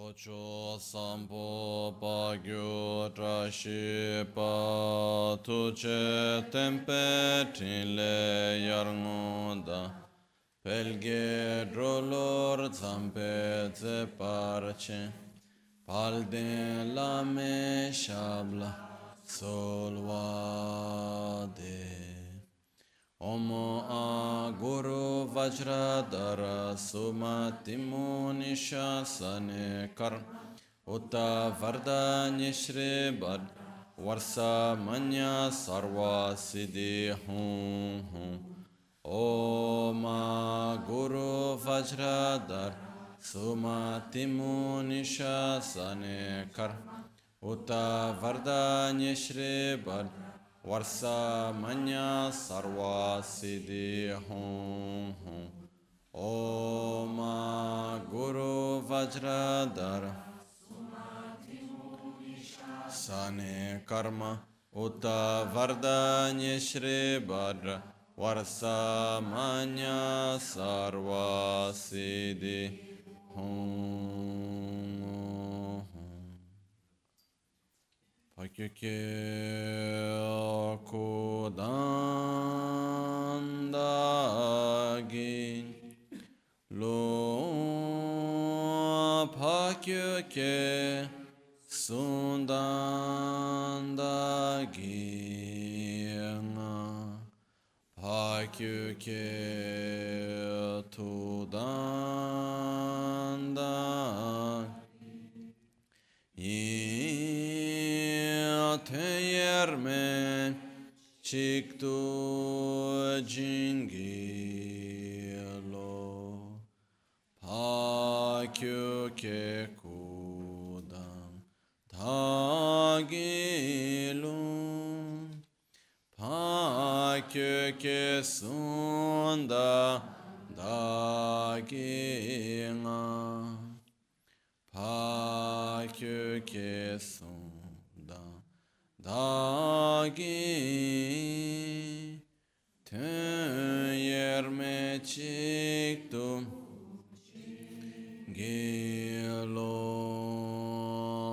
Tocho sampo pa gyu tra shi pa tu che tempe trin le yar da. Pelge drolor zampe ze parce pal den la me shabla solvade Om A Guru Vajradhara Sumatimu Nishasane Kar. Uta Vardanya Shri Bad Varsa Manya Sarva Siddhi Hum Hum. Om A Guru Vajradhara Sumatimu Nishasane Kar. Uta Vardanya Shri Bad वर्षा मन्या सर्वा सिद्धि हूँ हूँ ओम गुरु वज्रधर सने कर्म उत वरदान्य श्री भद्र वर्षा मन्या सर्वा Hakyukyo kodan dagin lo pakyuke sundan dagin pakyuke tudan terme chiktu jingilo pakyu ke kudam tagilum pakyu ke sunda daginga pakyu ke tön yerme çıktım gelo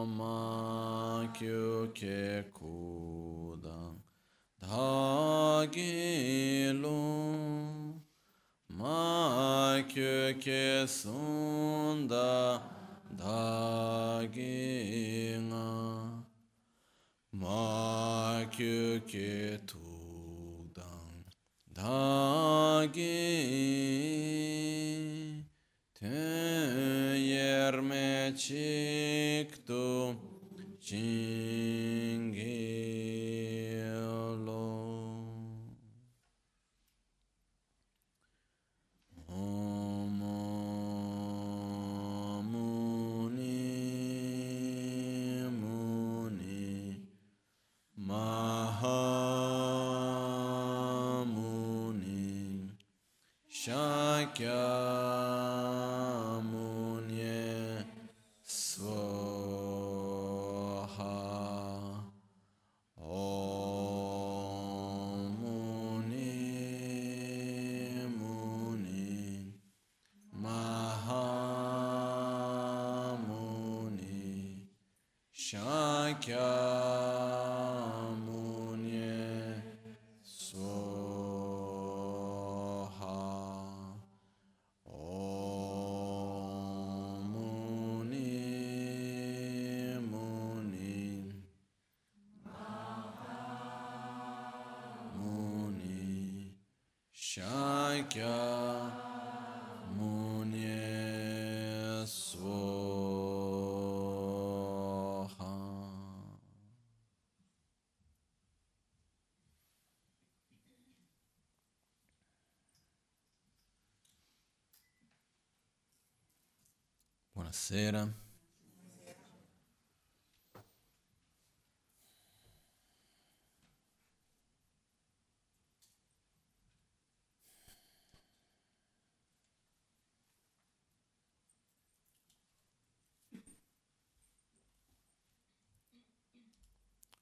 ma köke kudan dagilo ma köke sunda dagina ma kyu ke tu dang da ge te yer me chik tu Buonasera.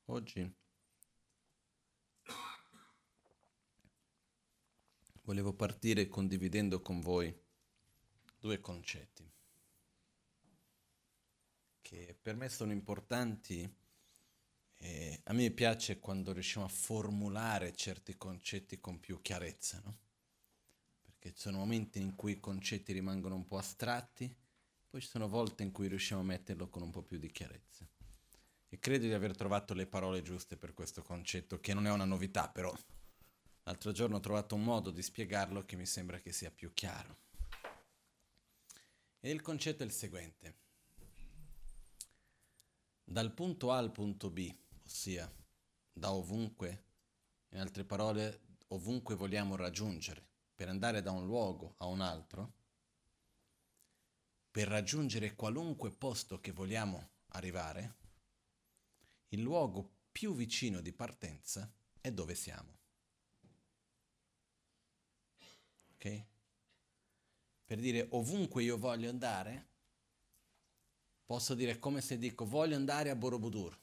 Oggi volevo partire condividendo con voi due concetti. Per me sono importanti. E a me piace quando riusciamo a formulare certi concetti con più chiarezza, no? Perché ci sono momenti in cui i concetti rimangono un po' astratti, poi ci sono volte in cui riusciamo a metterlo con un po' più di chiarezza. E credo di aver trovato le parole giuste per questo concetto, che non è una novità, però l'altro giorno ho trovato un modo di spiegarlo che mi sembra che sia più chiaro. E il concetto è il seguente. Dal punto A al punto B, ossia da ovunque, in altre parole, ovunque vogliamo raggiungere, per andare da un luogo a un altro, per raggiungere qualunque posto che vogliamo arrivare, il luogo più vicino di partenza è dove siamo. Ok? Per dire ovunque io voglio andare, posso dire come se dico voglio andare a Borobudur.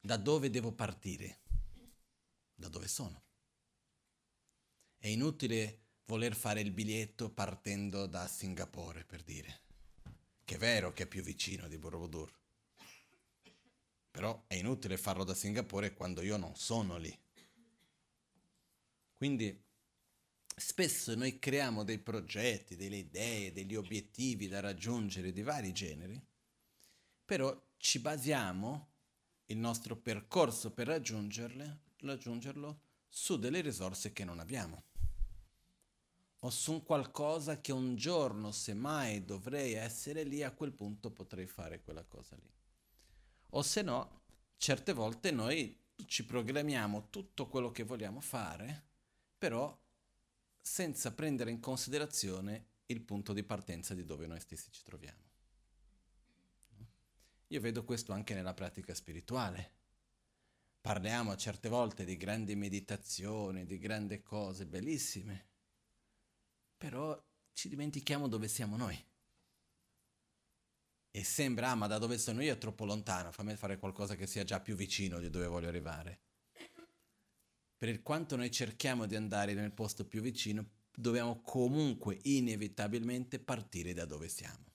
Da dove devo partire? Da dove sono? È inutile voler fare il biglietto partendo da Singapore, per dire. Che è vero che è più vicino di Borobudur. Però è inutile farlo da Singapore quando io non sono lì. Quindi spesso noi creiamo dei progetti, delle idee, degli obiettivi da raggiungere di vari generi, però ci basiamo il nostro percorso per raggiungerlo su delle risorse che non abbiamo o su qualcosa che un giorno, se mai dovrei essere lì, a quel punto potrei fare quella cosa lì. O se no, certe volte noi ci programmiamo tutto quello che vogliamo fare, però senza prendere in considerazione il punto di partenza di dove noi stessi ci troviamo. Io vedo questo anche nella pratica spirituale. Parliamo certe volte di grandi meditazioni, di grandi cose bellissime, però ci dimentichiamo dove siamo noi. E sembra, ah, ma da dove sono io è troppo lontano, fammi fare qualcosa che sia già più vicino di dove voglio arrivare. Per quanto noi cerchiamo di andare nel posto più vicino, dobbiamo comunque inevitabilmente partire da dove siamo.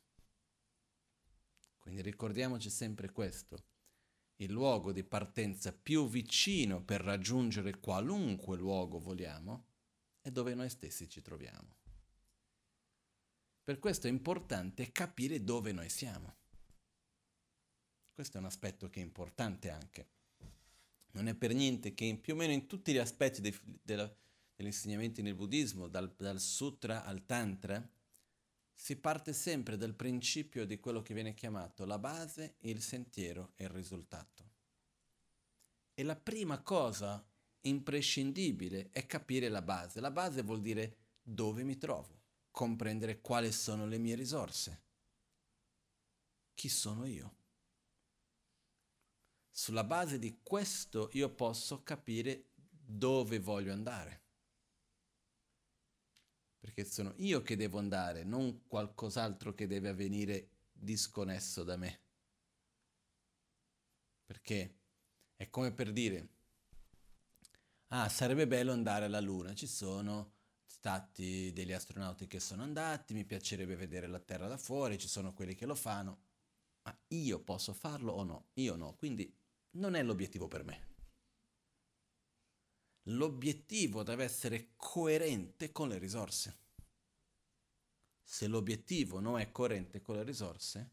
Quindi ricordiamoci sempre questo. Il luogo di partenza più vicino per raggiungere qualunque luogo vogliamo è dove noi stessi ci troviamo. Per questo è importante capire dove noi siamo. Questo è un aspetto che è importante anche. Non è per niente che in, più o meno in tutti gli aspetti dei, della, degli insegnamenti nel buddismo, dal, dal sutra al tantra, si parte sempre dal principio di quello che viene chiamato la base, il sentiero e il risultato. E la prima cosa imprescindibile è capire la base. La base vuol dire dove mi trovo comprendere quali sono le mie risorse. Chi sono io? Sulla base di questo io posso capire dove voglio andare. Perché sono io che devo andare, non qualcos'altro che deve avvenire disconnesso da me. Perché è come per dire, ah, sarebbe bello andare alla Luna, ci sono stati degli astronauti che sono andati, mi piacerebbe vedere la Terra da fuori, ci sono quelli che lo fanno, ma io posso farlo o no? Io no, quindi non è l'obiettivo per me. L'obiettivo deve essere coerente con le risorse. Se l'obiettivo non è coerente con le risorse,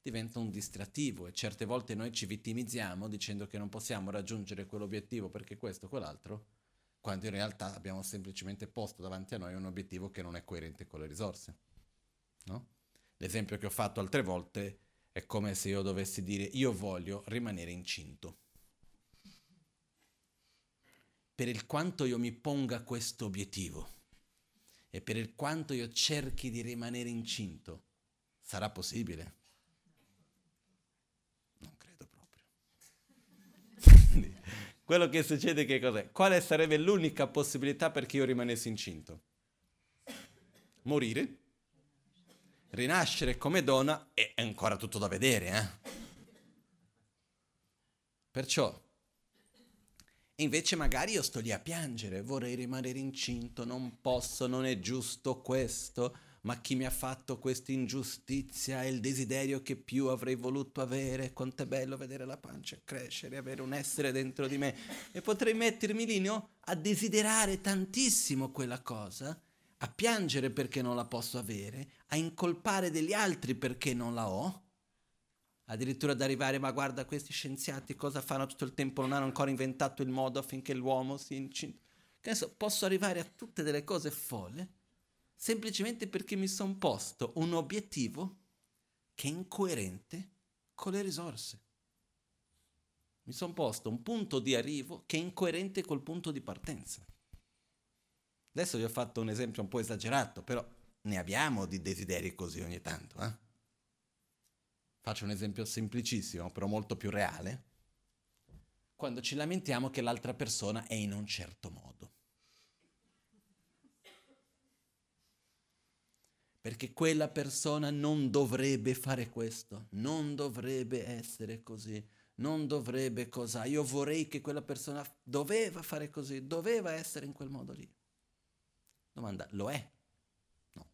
diventa un distrattivo e certe volte noi ci vittimizziamo dicendo che non possiamo raggiungere quell'obiettivo perché questo o quell'altro quando in realtà abbiamo semplicemente posto davanti a noi un obiettivo che non è coerente con le risorse. No? L'esempio che ho fatto altre volte è come se io dovessi dire io voglio rimanere incinto. Per il quanto io mi ponga questo obiettivo e per il quanto io cerchi di rimanere incinto, sarà possibile? Non credo proprio. Quello che succede che cos'è? Quale sarebbe l'unica possibilità perché io rimanessi incinto? Morire, rinascere come donna è ancora tutto da vedere, eh? Perciò, invece magari io sto lì a piangere, vorrei rimanere incinto, non posso, non è giusto questo, ma chi mi ha fatto questa ingiustizia è il desiderio che più avrei voluto avere, quanto è bello vedere la pancia crescere, avere un essere dentro di me e potrei mettermi lì no? a desiderare tantissimo quella cosa, a piangere perché non la posso avere, a incolpare degli altri perché non la ho, addirittura ad arrivare, ma guarda questi scienziati cosa fanno tutto il tempo, non hanno ancora inventato il modo affinché l'uomo si incinta. Posso arrivare a tutte delle cose folle semplicemente perché mi sono posto un obiettivo che è incoerente con le risorse. Mi sono posto un punto di arrivo che è incoerente col punto di partenza. Adesso vi ho fatto un esempio un po' esagerato, però ne abbiamo di desideri così ogni tanto. Eh? Faccio un esempio semplicissimo, però molto più reale. Quando ci lamentiamo che l'altra persona è in un certo modo. perché quella persona non dovrebbe fare questo, non dovrebbe essere così, non dovrebbe cosa. Io vorrei che quella persona doveva fare così, doveva essere in quel modo lì. Domanda, lo è? No.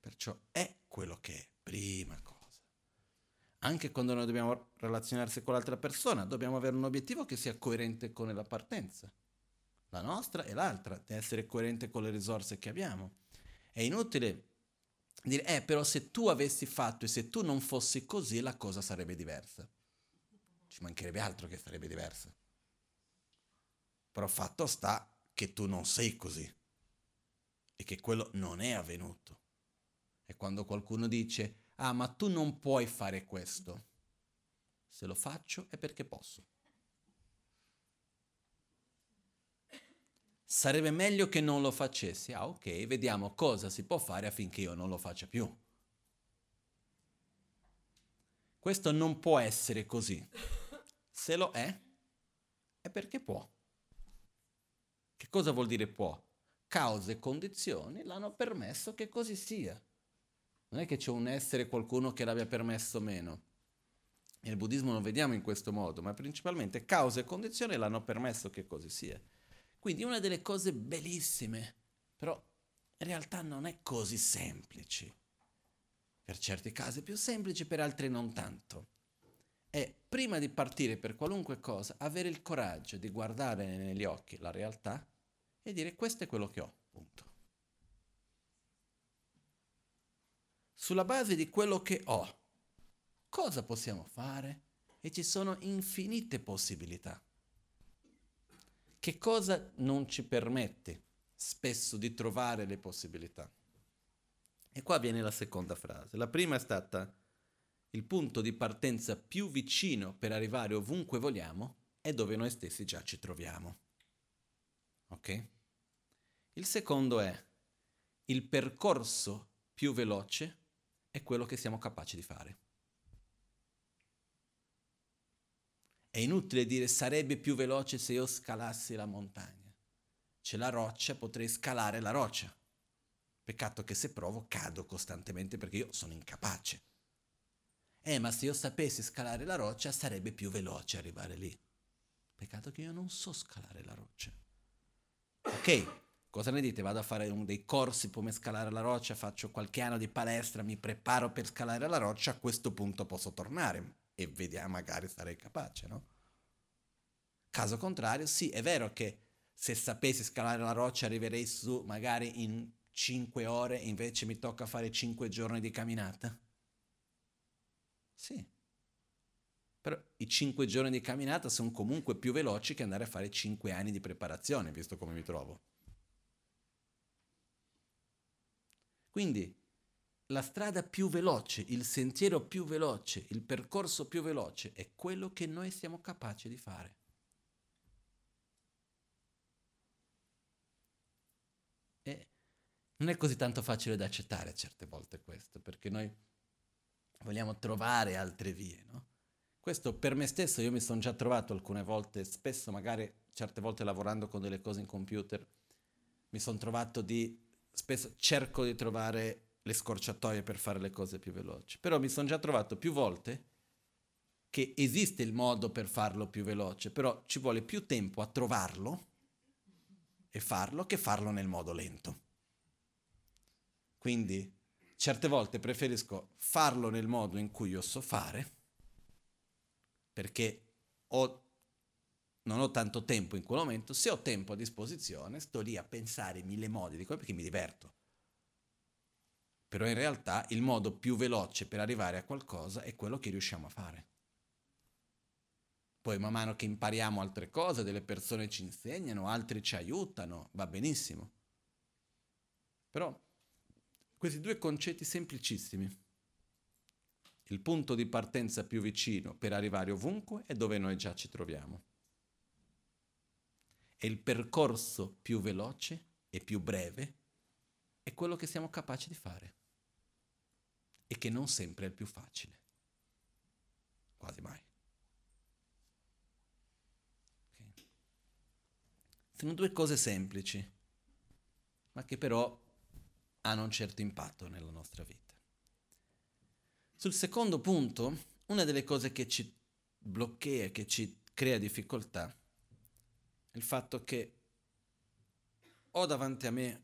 Perciò è quello che è, prima cosa. Anche quando noi dobbiamo relazionarsi con l'altra persona, dobbiamo avere un obiettivo che sia coerente con la partenza la nostra e l'altra, di essere coerente con le risorse che abbiamo. È inutile dire, eh, però se tu avessi fatto e se tu non fossi così, la cosa sarebbe diversa. Ci mancherebbe altro che sarebbe diversa. Però fatto sta che tu non sei così e che quello non è avvenuto. E quando qualcuno dice, ah, ma tu non puoi fare questo, se lo faccio è perché posso. sarebbe meglio che non lo facessi. Ah, ok, vediamo cosa si può fare affinché io non lo faccia più. Questo non può essere così. Se lo è, è perché può. Che cosa vuol dire può? Cause e condizioni l'hanno permesso che così sia. Non è che c'è un essere qualcuno che l'abbia permesso meno. Nel buddismo lo vediamo in questo modo, ma principalmente cause e condizioni l'hanno permesso che così sia. Quindi una delle cose bellissime, però in realtà non è così semplice. Per certi casi più semplici, per altri non tanto. È prima di partire per qualunque cosa, avere il coraggio di guardare negli occhi la realtà e dire questo è quello che ho, punto. Sulla base di quello che ho, cosa possiamo fare? E ci sono infinite possibilità. Che cosa non ci permette spesso di trovare le possibilità? E qua viene la seconda frase. La prima è stata il punto di partenza più vicino per arrivare ovunque vogliamo è dove noi stessi già ci troviamo. Ok? Il secondo è il percorso più veloce è quello che siamo capaci di fare. È inutile dire sarebbe più veloce se io scalassi la montagna. C'è la roccia, potrei scalare la roccia. Peccato che se provo cado costantemente perché io sono incapace. Eh, ma se io sapessi scalare la roccia sarebbe più veloce arrivare lì. Peccato che io non so scalare la roccia. Ok, cosa ne dite? Vado a fare un, dei corsi come scalare la roccia, faccio qualche anno di palestra, mi preparo per scalare la roccia, a questo punto posso tornare e vediamo, magari sarei capace, no? Caso contrario, sì, è vero che se sapessi scalare la roccia arriverei su magari in 5 ore, invece mi tocca fare 5 giorni di camminata. Sì. Però i 5 giorni di camminata sono comunque più veloci che andare a fare 5 anni di preparazione, visto come mi trovo. Quindi la strada più veloce, il sentiero più veloce, il percorso più veloce è quello che noi siamo capaci di fare. E non è così tanto facile da accettare certe volte questo, perché noi vogliamo trovare altre vie, no? Questo per me stesso io mi sono già trovato alcune volte, spesso magari certe volte lavorando con delle cose in computer, mi sono trovato di, spesso cerco di trovare le scorciatoie per fare le cose più veloci. Però mi sono già trovato più volte che esiste il modo per farlo più veloce, però ci vuole più tempo a trovarlo e farlo che farlo nel modo lento. Quindi certe volte preferisco farlo nel modo in cui io so fare, perché ho, non ho tanto tempo in quel momento, se ho tempo a disposizione sto lì a pensare mille modi di quello perché mi diverto. Però in realtà il modo più veloce per arrivare a qualcosa è quello che riusciamo a fare. Poi man mano che impariamo altre cose, delle persone ci insegnano, altri ci aiutano, va benissimo. Però questi due concetti semplicissimi. Il punto di partenza più vicino per arrivare ovunque è dove noi già ci troviamo. E il percorso più veloce e più breve è quello che siamo capaci di fare e che non sempre è il più facile. Quasi mai. Okay. Sono due cose semplici, ma che però hanno un certo impatto nella nostra vita. Sul secondo punto, una delle cose che ci blocchea, che ci crea difficoltà, il fatto che ho davanti a me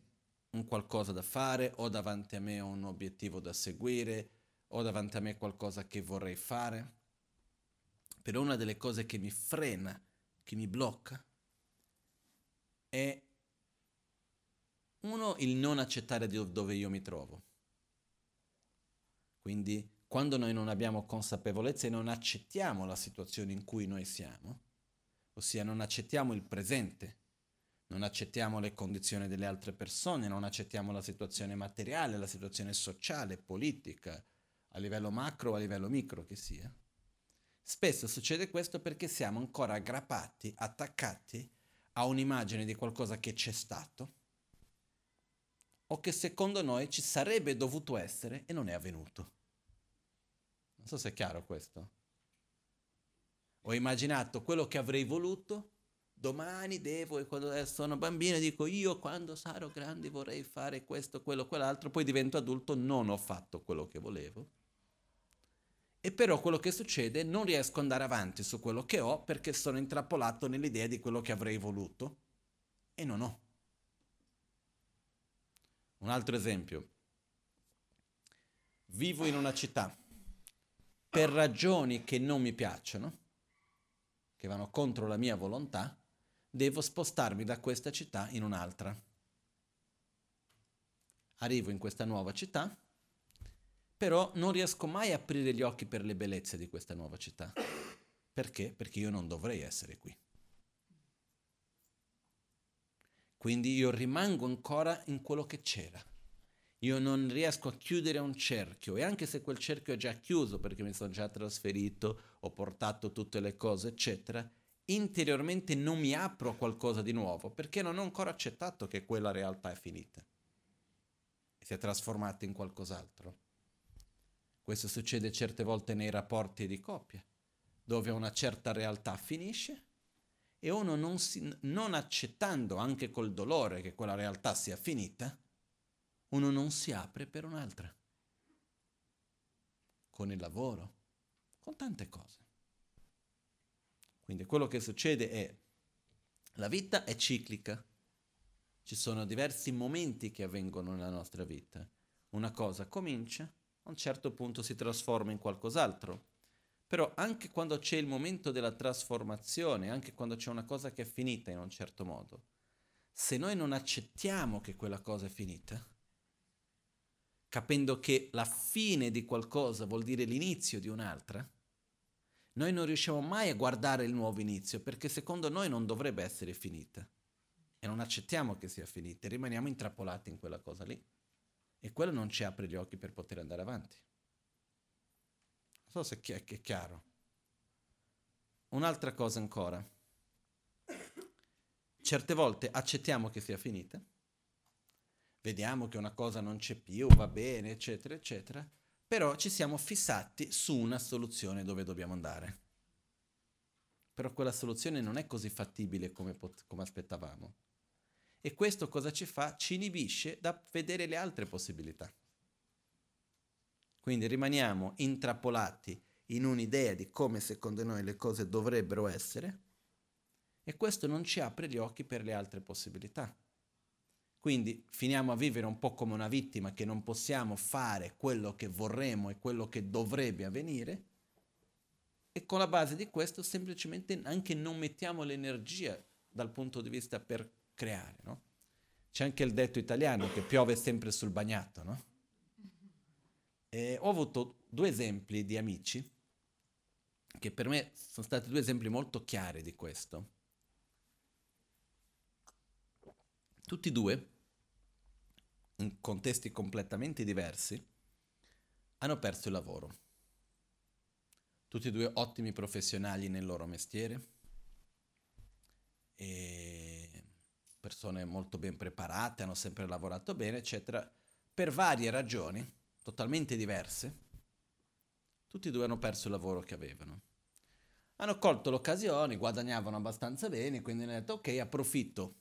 un qualcosa da fare, ho davanti a me un obiettivo da seguire, ho davanti a me qualcosa che vorrei fare. Però una delle cose che mi frena, che mi blocca, è uno, il non accettare dove io mi trovo. Quindi quando noi non abbiamo consapevolezza e non accettiamo la situazione in cui noi siamo, ossia non accettiamo il presente, non accettiamo le condizioni delle altre persone, non accettiamo la situazione materiale, la situazione sociale, politica, a livello macro o a livello micro che sia. Spesso succede questo perché siamo ancora aggrappati, attaccati a un'immagine di qualcosa che c'è stato o che secondo noi ci sarebbe dovuto essere e non è avvenuto. Non so se è chiaro questo. Ho immaginato quello che avrei voluto, domani devo, e quando sono bambino dico io quando sarò grande vorrei fare questo, quello, quell'altro, poi divento adulto, non ho fatto quello che volevo. E però quello che succede, non riesco ad andare avanti su quello che ho perché sono intrappolato nell'idea di quello che avrei voluto e non ho. Un altro esempio. Vivo in una città per ragioni che non mi piacciono, che vanno contro la mia volontà, devo spostarmi da questa città in un'altra. Arrivo in questa nuova città, però non riesco mai a aprire gli occhi per le bellezze di questa nuova città. Perché? Perché io non dovrei essere qui. Quindi io rimango ancora in quello che c'era. Io non riesco a chiudere un cerchio e anche se quel cerchio è già chiuso perché mi sono già trasferito, ho portato tutte le cose, eccetera, interiormente non mi apro a qualcosa di nuovo perché non ho ancora accettato che quella realtà è finita e si è trasformata in qualcos'altro. Questo succede certe volte nei rapporti di coppia, dove una certa realtà finisce e uno non, si, non accettando anche col dolore che quella realtà sia finita, uno non si apre per un'altra. Con il lavoro, con tante cose. Quindi quello che succede è, la vita è ciclica, ci sono diversi momenti che avvengono nella nostra vita. Una cosa comincia, a un certo punto si trasforma in qualcos'altro però anche quando c'è il momento della trasformazione, anche quando c'è una cosa che è finita in un certo modo, se noi non accettiamo che quella cosa è finita, capendo che la fine di qualcosa vuol dire l'inizio di un'altra, noi non riusciamo mai a guardare il nuovo inizio perché secondo noi non dovrebbe essere finita e non accettiamo che sia finita, rimaniamo intrappolati in quella cosa lì e quello non ci apre gli occhi per poter andare avanti. Non so se è chiaro. Un'altra cosa ancora. Certe volte accettiamo che sia finita, vediamo che una cosa non c'è più, va bene, eccetera, eccetera, però ci siamo fissati su una soluzione dove dobbiamo andare. Però quella soluzione non è così fattibile come, pot- come aspettavamo. E questo cosa ci fa? Ci inibisce da vedere le altre possibilità. Quindi rimaniamo intrappolati in un'idea di come secondo noi le cose dovrebbero essere e questo non ci apre gli occhi per le altre possibilità. Quindi finiamo a vivere un po' come una vittima che non possiamo fare quello che vorremmo e quello che dovrebbe avvenire e con la base di questo semplicemente anche non mettiamo l'energia dal punto di vista per creare. No? C'è anche il detto italiano che piove sempre sul bagnato. No? Ho avuto due esempi di amici che per me sono stati due esempi molto chiari di questo. Tutti e due, in contesti completamente diversi, hanno perso il lavoro. Tutti e due ottimi professionali nel loro mestiere, e persone molto ben preparate, hanno sempre lavorato bene, eccetera, per varie ragioni totalmente diverse, tutti e due hanno perso il lavoro che avevano. Hanno colto l'occasione, guadagnavano abbastanza bene, quindi hanno detto ok, approfitto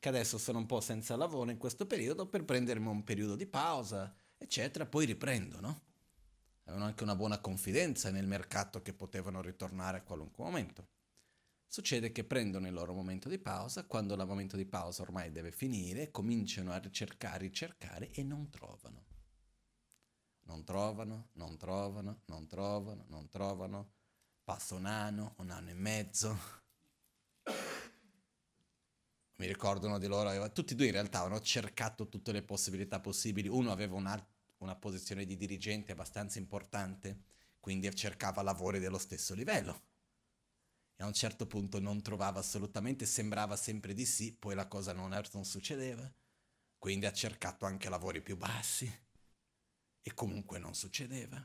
che adesso sono un po' senza lavoro in questo periodo per prendermi un periodo di pausa, eccetera, poi riprendo, no? Avevano anche una buona confidenza nel mercato che potevano ritornare a qualunque momento. Succede che prendono il loro momento di pausa, quando il momento di pausa ormai deve finire, cominciano a ricercare, ricercare e non trovano. Non trovano, non trovano, non trovano, non trovano. Passa un anno, un anno e mezzo, ricordano di loro, tutti e due in realtà avevano cercato tutte le possibilità possibili, uno aveva una, una posizione di dirigente abbastanza importante, quindi cercava lavori dello stesso livello. E a un certo punto non trovava assolutamente, sembrava sempre di sì, poi la cosa non, non succedeva, quindi ha cercato anche lavori più bassi e comunque non succedeva.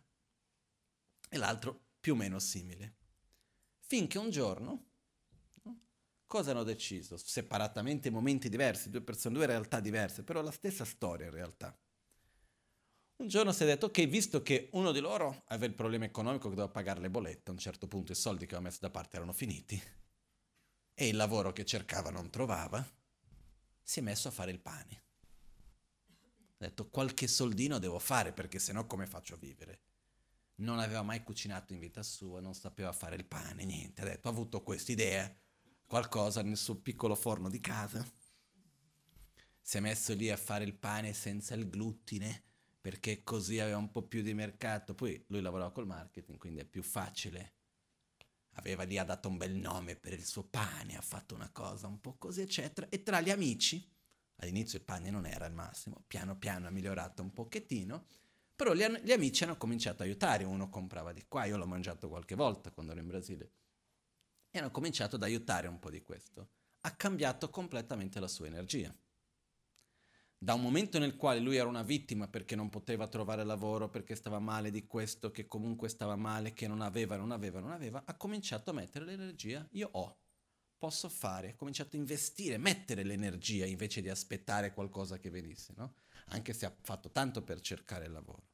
E l'altro più o meno simile. Finché un giorno Cosa hanno deciso? Separatamente, momenti diversi, due persone, due realtà diverse, però la stessa storia in realtà. Un giorno si è detto, ok, visto che uno di loro aveva il problema economico che doveva pagare le bollette, a un certo punto i soldi che aveva messo da parte erano finiti e il lavoro che cercava non trovava, si è messo a fare il pane. Ha detto, qualche soldino devo fare perché sennò come faccio a vivere? Non aveva mai cucinato in vita sua, non sapeva fare il pane, niente. Ha detto, ho avuto questa idea, qualcosa nel suo piccolo forno di casa. Si è messo lì a fare il pane senza il glutine perché così aveva un po' più di mercato. Poi lui lavorava col marketing, quindi è più facile. Aveva lì, ha dato un bel nome per il suo pane, ha fatto una cosa un po' così, eccetera. E tra gli amici, all'inizio il pane non era il massimo, piano piano ha migliorato un pochettino, però gli, gli amici hanno cominciato a aiutare, uno comprava di qua, io l'ho mangiato qualche volta quando ero in Brasile e hanno cominciato ad aiutare un po' di questo. Ha cambiato completamente la sua energia. Da un momento nel quale lui era una vittima perché non poteva trovare lavoro, perché stava male di questo, che comunque stava male, che non aveva, non aveva, non aveva, ha cominciato a mettere l'energia, io ho, posso fare, ha cominciato a investire, mettere l'energia invece di aspettare qualcosa che venisse, no? Anche se ha fatto tanto per cercare il lavoro.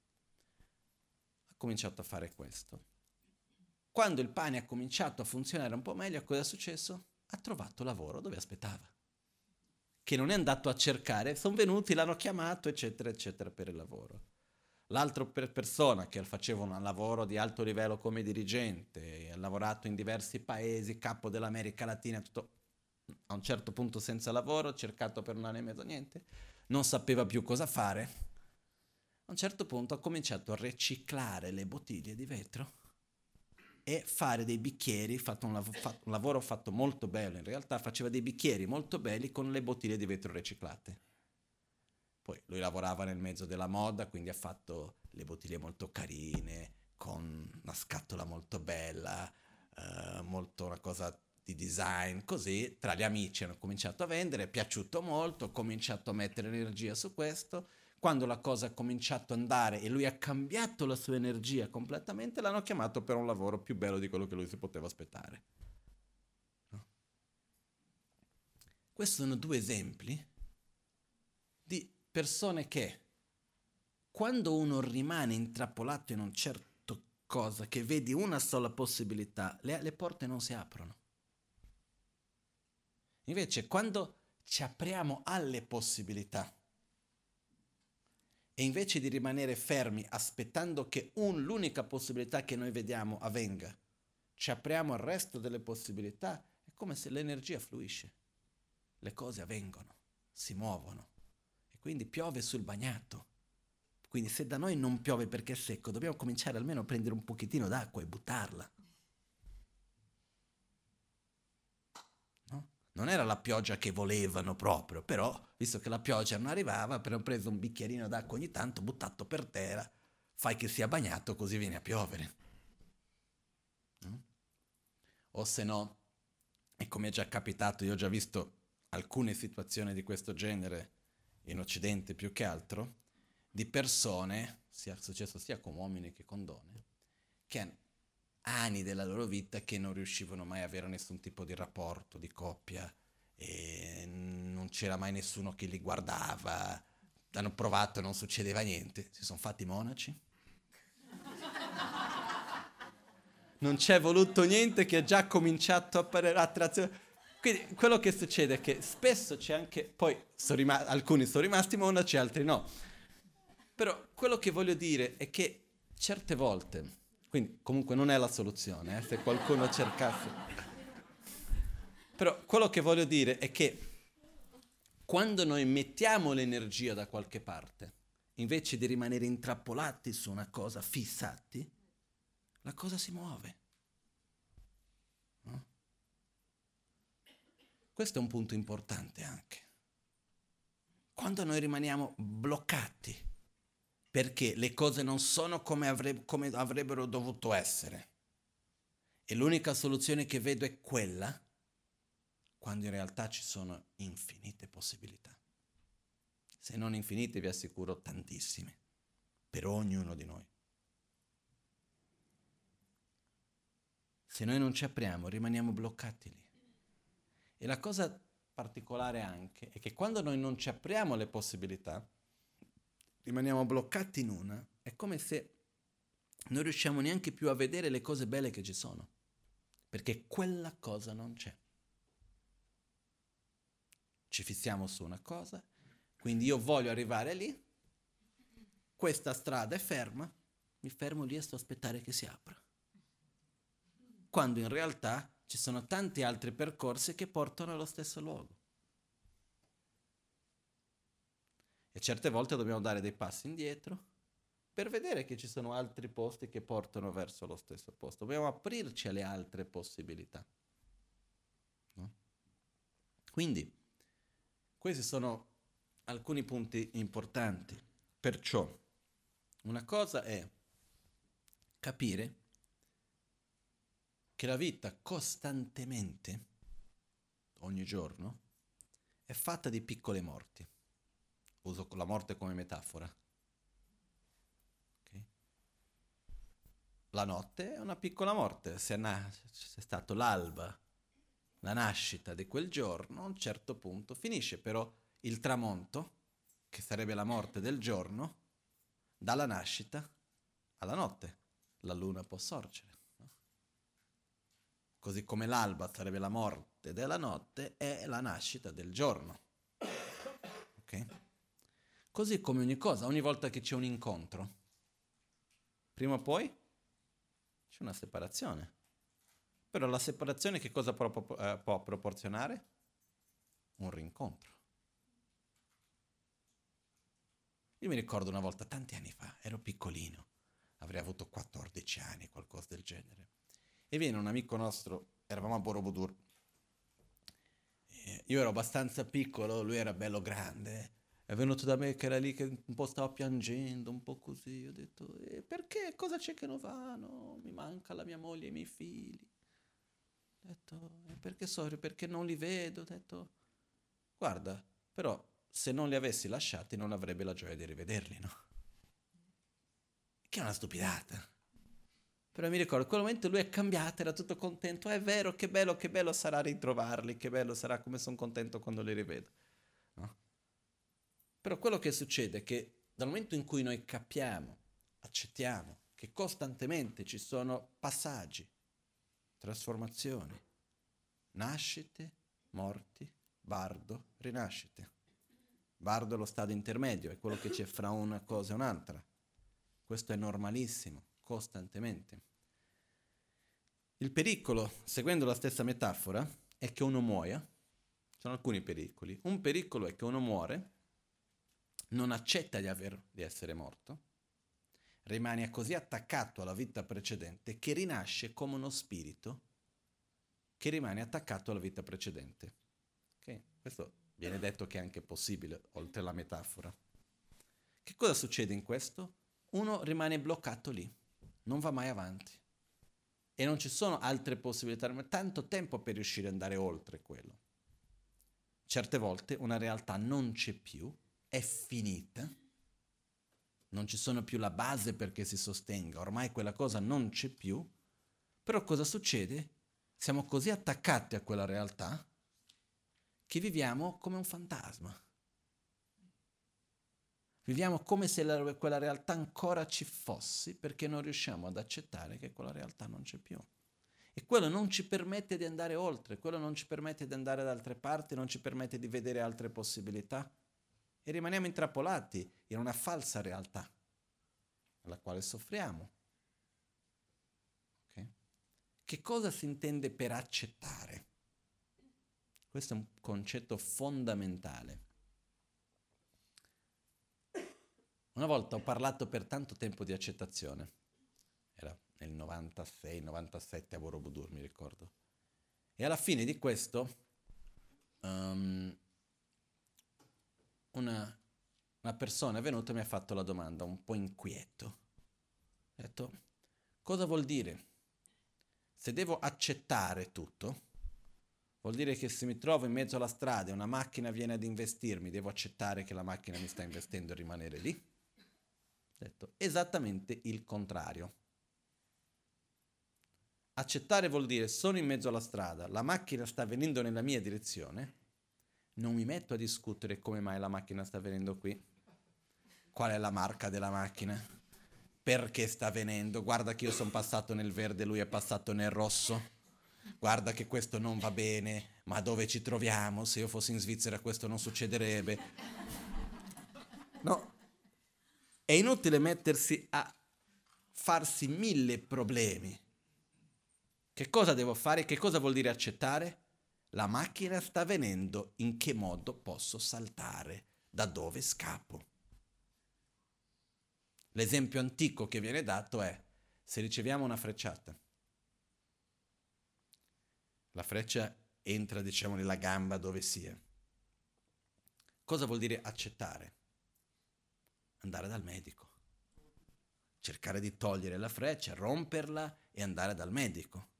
Ha cominciato a fare questo. Quando il pane ha cominciato a funzionare un po' meglio, cosa è successo? Ha trovato lavoro dove aspettava. Che non è andato a cercare, sono venuti, l'hanno chiamato, eccetera, eccetera, per il lavoro. L'altro per persona che faceva un lavoro di alto livello come dirigente, ha lavorato in diversi paesi, capo dell'America Latina, tutto a un certo punto senza lavoro, cercato per un anno e mezzo, niente, non sapeva più cosa fare. A un certo punto ha cominciato a riciclare le bottiglie di vetro e fare dei bicchieri, fatto un, lav- fatto un, lavoro fatto molto bello, in realtà faceva dei bicchieri molto belli con le bottiglie di vetro riciclate. Poi lui lavorava nel mezzo della moda, quindi ha fatto le bottiglie molto carine, con una scatola molto bella, eh, molto una cosa di design, così tra gli amici hanno cominciato a vendere, è piaciuto molto, ho cominciato a mettere energia su questo quando la cosa ha cominciato ad andare e lui ha cambiato la sua energia completamente, l'hanno chiamato per un lavoro più bello di quello che lui si poteva aspettare. No? Questi sono due esempi di persone che quando uno rimane intrappolato in un certo cosa, che vedi una sola possibilità, le, le porte non si aprono. Invece quando ci apriamo alle possibilità, e invece di rimanere fermi aspettando che un, l'unica possibilità che noi vediamo avvenga, ci apriamo al resto delle possibilità, è come se l'energia fluisce, le cose avvengono. si muovono e quindi piove sul bagnato. Quindi se da noi non piove perché è secco, dobbiamo cominciare almeno a prendere un pochettino d'acqua e buttarla. Non era la pioggia che volevano proprio, però, visto che la pioggia non arrivava, abbiamo preso un bicchierino d'acqua ogni tanto, buttato per terra, fai che sia bagnato così viene a piovere. O se no, e come è già capitato, io ho già visto alcune situazioni di questo genere in Occidente più che altro, di persone, sia successo sia con uomini che con donne, che anni della loro vita che non riuscivano mai ad avere nessun tipo di rapporto, di coppia, e non c'era mai nessuno che li guardava, hanno provato non succedeva niente, si sono fatti monaci. Non c'è voluto niente che ha già cominciato a apparire attrazione. Quindi quello che succede è che spesso c'è anche, poi sono rima- alcuni sono rimasti monaci, altri no però quello che voglio dire è che certe volte, quindi comunque non è la soluzione, eh, se qualcuno cercasse. Però quello che voglio dire è che quando noi mettiamo l'energia da qualche parte, invece di rimanere intrappolati su una cosa, fissati, la cosa si muove. No? Questo è un punto importante anche. Quando noi rimaniamo bloccati perché le cose non sono come, avre- come avrebbero dovuto essere. E l'unica soluzione che vedo è quella, quando in realtà ci sono infinite possibilità. Se non infinite, vi assicuro tantissime, per ognuno di noi. Se noi non ci apriamo, rimaniamo bloccati lì. E la cosa particolare anche è che quando noi non ci apriamo alle possibilità, rimaniamo bloccati in una, è come se non riusciamo neanche più a vedere le cose belle che ci sono, perché quella cosa non c'è. Ci fissiamo su una cosa, quindi io voglio arrivare lì, questa strada è ferma, mi fermo lì e sto a aspettare che si apra. Quando in realtà ci sono tanti altri percorsi che portano allo stesso luogo. E certe volte dobbiamo dare dei passi indietro per vedere che ci sono altri posti che portano verso lo stesso posto. Dobbiamo aprirci alle altre possibilità. No? Quindi, questi sono alcuni punti importanti. Perciò, una cosa è capire che la vita costantemente, ogni giorno, è fatta di piccole morti uso la morte come metafora. Okay. La notte è una piccola morte, se è stato l'alba, la nascita di quel giorno, a un certo punto finisce, però il tramonto, che sarebbe la morte del giorno, dalla nascita alla notte, la luna può sorgere. Così come l'alba sarebbe la morte della notte, è la nascita del giorno. Ok? Così come ogni cosa, ogni volta che c'è un incontro, prima o poi c'è una separazione. Però la separazione che cosa può, eh, può proporzionare? Un rincontro. Io mi ricordo una volta, tanti anni fa, ero piccolino, avrei avuto 14 anni, qualcosa del genere. E viene un amico nostro, eravamo a Borobudur. Io ero abbastanza piccolo, lui era bello grande è venuto da me che era lì che un po' stava piangendo, un po' così. Ho detto, eh, perché? Cosa c'è che non va? No, mi manca la mia moglie e i miei figli. Ho detto, eh, perché sorry, perché non li vedo? Ho detto, guarda, però se non li avessi lasciati non avrebbe la gioia di rivederli, no? Che è una stupidata. Però mi ricordo, in quel momento lui è cambiato, era tutto contento. è vero, che bello, che bello sarà ritrovarli, che bello sarà, come sono contento quando li rivedo. Però quello che succede è che dal momento in cui noi capiamo, accettiamo che costantemente ci sono passaggi, trasformazioni, nascite, morti, bardo, rinascite. Bardo è lo stadio intermedio, è quello che c'è fra una cosa e un'altra. Questo è normalissimo, costantemente. Il pericolo, seguendo la stessa metafora, è che uno muoia, sono alcuni pericoli. Un pericolo è che uno muore, non accetta di, aver, di essere morto, rimane così attaccato alla vita precedente che rinasce come uno spirito che rimane attaccato alla vita precedente. Okay? Questo viene detto che è anche possibile, oltre la metafora. Che cosa succede in questo? Uno rimane bloccato lì, non va mai avanti. E non ci sono altre possibilità, ma tanto tempo per riuscire ad andare oltre quello. Certe volte una realtà non c'è più, è finita, non ci sono più la base perché si sostenga, ormai quella cosa non c'è più, però cosa succede? Siamo così attaccati a quella realtà che viviamo come un fantasma. Viviamo come se la, quella realtà ancora ci fosse perché non riusciamo ad accettare che quella realtà non c'è più. E quello non ci permette di andare oltre, quello non ci permette di andare da altre parti, non ci permette di vedere altre possibilità. E rimaniamo intrappolati in una falsa realtà, alla quale soffriamo. Che cosa si intende per accettare? Questo è un concetto fondamentale. Una volta ho parlato per tanto tempo di accettazione, era nel 96-97 a Borobudur, mi ricordo. E alla fine di questo um, una, una persona è venuta e mi ha fatto la domanda un po' inquieto. Ha detto, cosa vuol dire se devo accettare tutto, vuol dire che se mi trovo in mezzo alla strada e una macchina viene ad investirmi, devo accettare che la macchina mi sta investendo e rimanere lì? Detto esattamente il contrario. Accettare vuol dire sono in mezzo alla strada, la macchina sta venendo nella mia direzione, non mi metto a discutere come mai la macchina sta venendo qui, qual è la marca della macchina perché sta avvenendo, guarda che io sono passato nel verde, lui è passato nel rosso, guarda che questo non va bene, ma dove ci troviamo? Se io fossi in Svizzera questo non succederebbe. No, è inutile mettersi a farsi mille problemi. Che cosa devo fare? Che cosa vuol dire accettare? La macchina sta venendo, in che modo posso saltare? Da dove scappo? L'esempio antico che viene dato è se riceviamo una frecciata, la freccia entra diciamo nella gamba dove sia. Cosa vuol dire accettare? Andare dal medico, cercare di togliere la freccia, romperla e andare dal medico.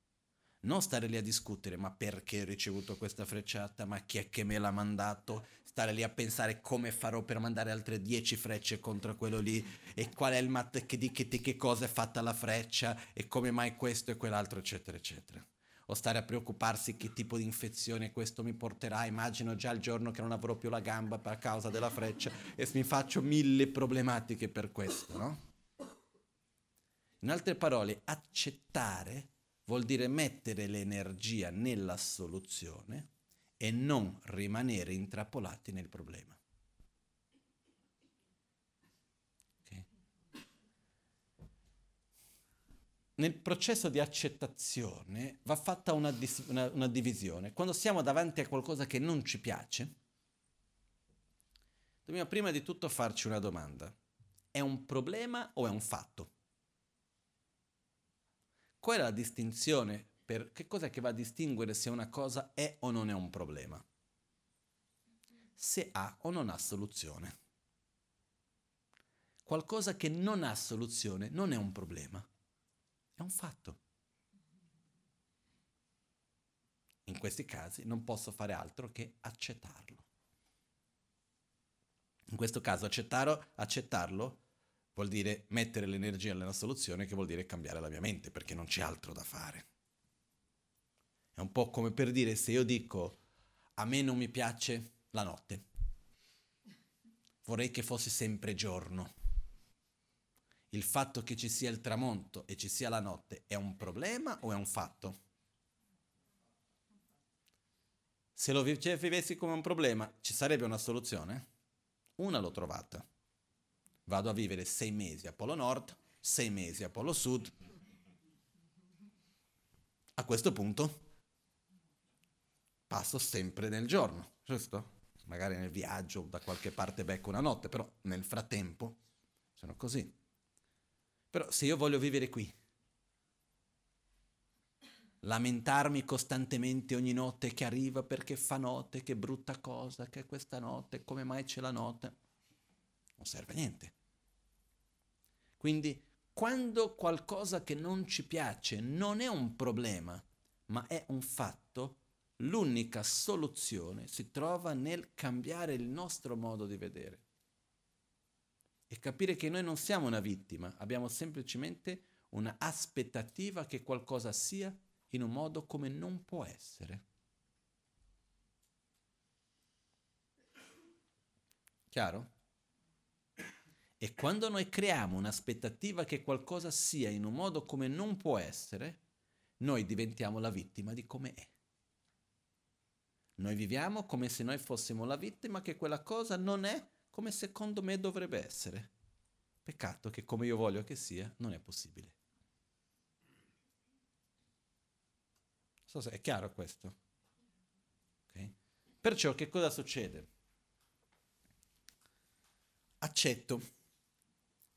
Non stare lì a discutere ma perché ho ricevuto questa frecciata, ma chi è che me l'ha mandato, stare lì a pensare come farò per mandare altre 10 frecce contro quello lì e qual è il mat che di che, di che cosa è fatta la freccia e come mai questo e quell'altro eccetera eccetera. O stare a preoccuparsi che tipo di infezione questo mi porterà. Immagino già il giorno che non avrò più la gamba per causa della freccia e mi faccio mille problematiche per questo no? in altre parole accettare vuol dire mettere l'energia nella soluzione e non rimanere intrappolati nel problema. Okay. Nel processo di accettazione va fatta una, dis- una, una divisione. Quando siamo davanti a qualcosa che non ci piace, dobbiamo prima di tutto farci una domanda. È un problema o è un fatto? Qual è la distinzione per che cos'è che va a distinguere se una cosa è o non è un problema? Se ha o non ha soluzione. Qualcosa che non ha soluzione non è un problema, è un fatto. In questi casi non posso fare altro che accettarlo. In questo caso accettarlo, accettarlo vuol dire mettere l'energia nella soluzione, che vuol dire cambiare la mia mente, perché non c'è altro da fare. È un po' come per dire se io dico a me non mi piace la notte, vorrei che fosse sempre giorno. Il fatto che ci sia il tramonto e ci sia la notte è un problema o è un fatto? Se lo vivessi come un problema, ci sarebbe una soluzione? Una l'ho trovata. Vado a vivere sei mesi a Polo Nord, sei mesi a Polo Sud. A questo punto passo sempre nel giorno, giusto? Magari nel viaggio da qualche parte becco una notte, però nel frattempo sono così. Però se io voglio vivere qui, lamentarmi costantemente ogni notte che arriva perché fa notte, che brutta cosa, che questa notte, come mai c'è la notte, non serve a niente. Quindi quando qualcosa che non ci piace non è un problema, ma è un fatto, l'unica soluzione si trova nel cambiare il nostro modo di vedere e capire che noi non siamo una vittima, abbiamo semplicemente una aspettativa che qualcosa sia in un modo come non può essere. Chiaro? E quando noi creiamo un'aspettativa che qualcosa sia in un modo come non può essere, noi diventiamo la vittima di come è. Noi viviamo come se noi fossimo la vittima che quella cosa non è come secondo me dovrebbe essere. Peccato che come io voglio che sia, non è possibile. So se è chiaro questo. Okay? Perciò che cosa succede? Accetto.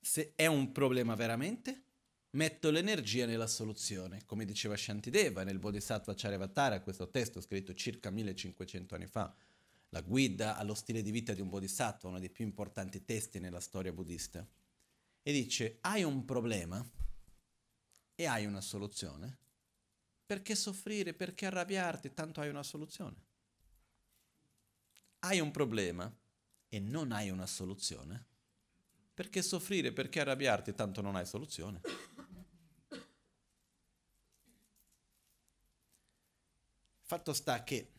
Se è un problema veramente, metto l'energia nella soluzione. Come diceva Shantideva nel Bodhisattva Charyavatara, questo testo scritto circa 1500 anni fa, la guida allo stile di vita di un bodhisattva, uno dei più importanti testi nella storia buddista, e dice hai un problema e hai una soluzione, perché soffrire, perché arrabbiarti, tanto hai una soluzione. Hai un problema e non hai una soluzione, perché soffrire, perché arrabbiarti, tanto non hai soluzione. Fatto sta che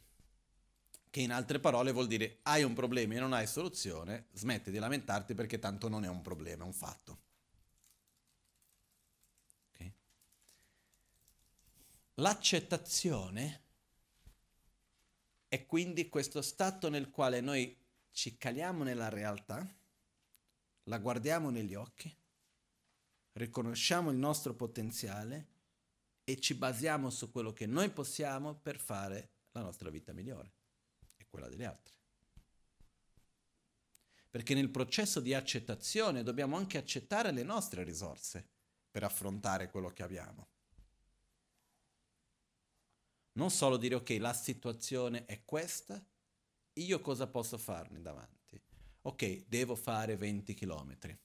che in altre parole vuol dire hai un problema e non hai soluzione, smetti di lamentarti perché tanto non è un problema, è un fatto. Okay. L'accettazione è quindi questo stato nel quale noi ci caliamo nella realtà, la guardiamo negli occhi, riconosciamo il nostro potenziale e ci basiamo su quello che noi possiamo per fare la nostra vita migliore quella degli altri. Perché nel processo di accettazione dobbiamo anche accettare le nostre risorse per affrontare quello che abbiamo. Non solo dire ok, la situazione è questa, io cosa posso farne davanti? Ok, devo fare 20 km,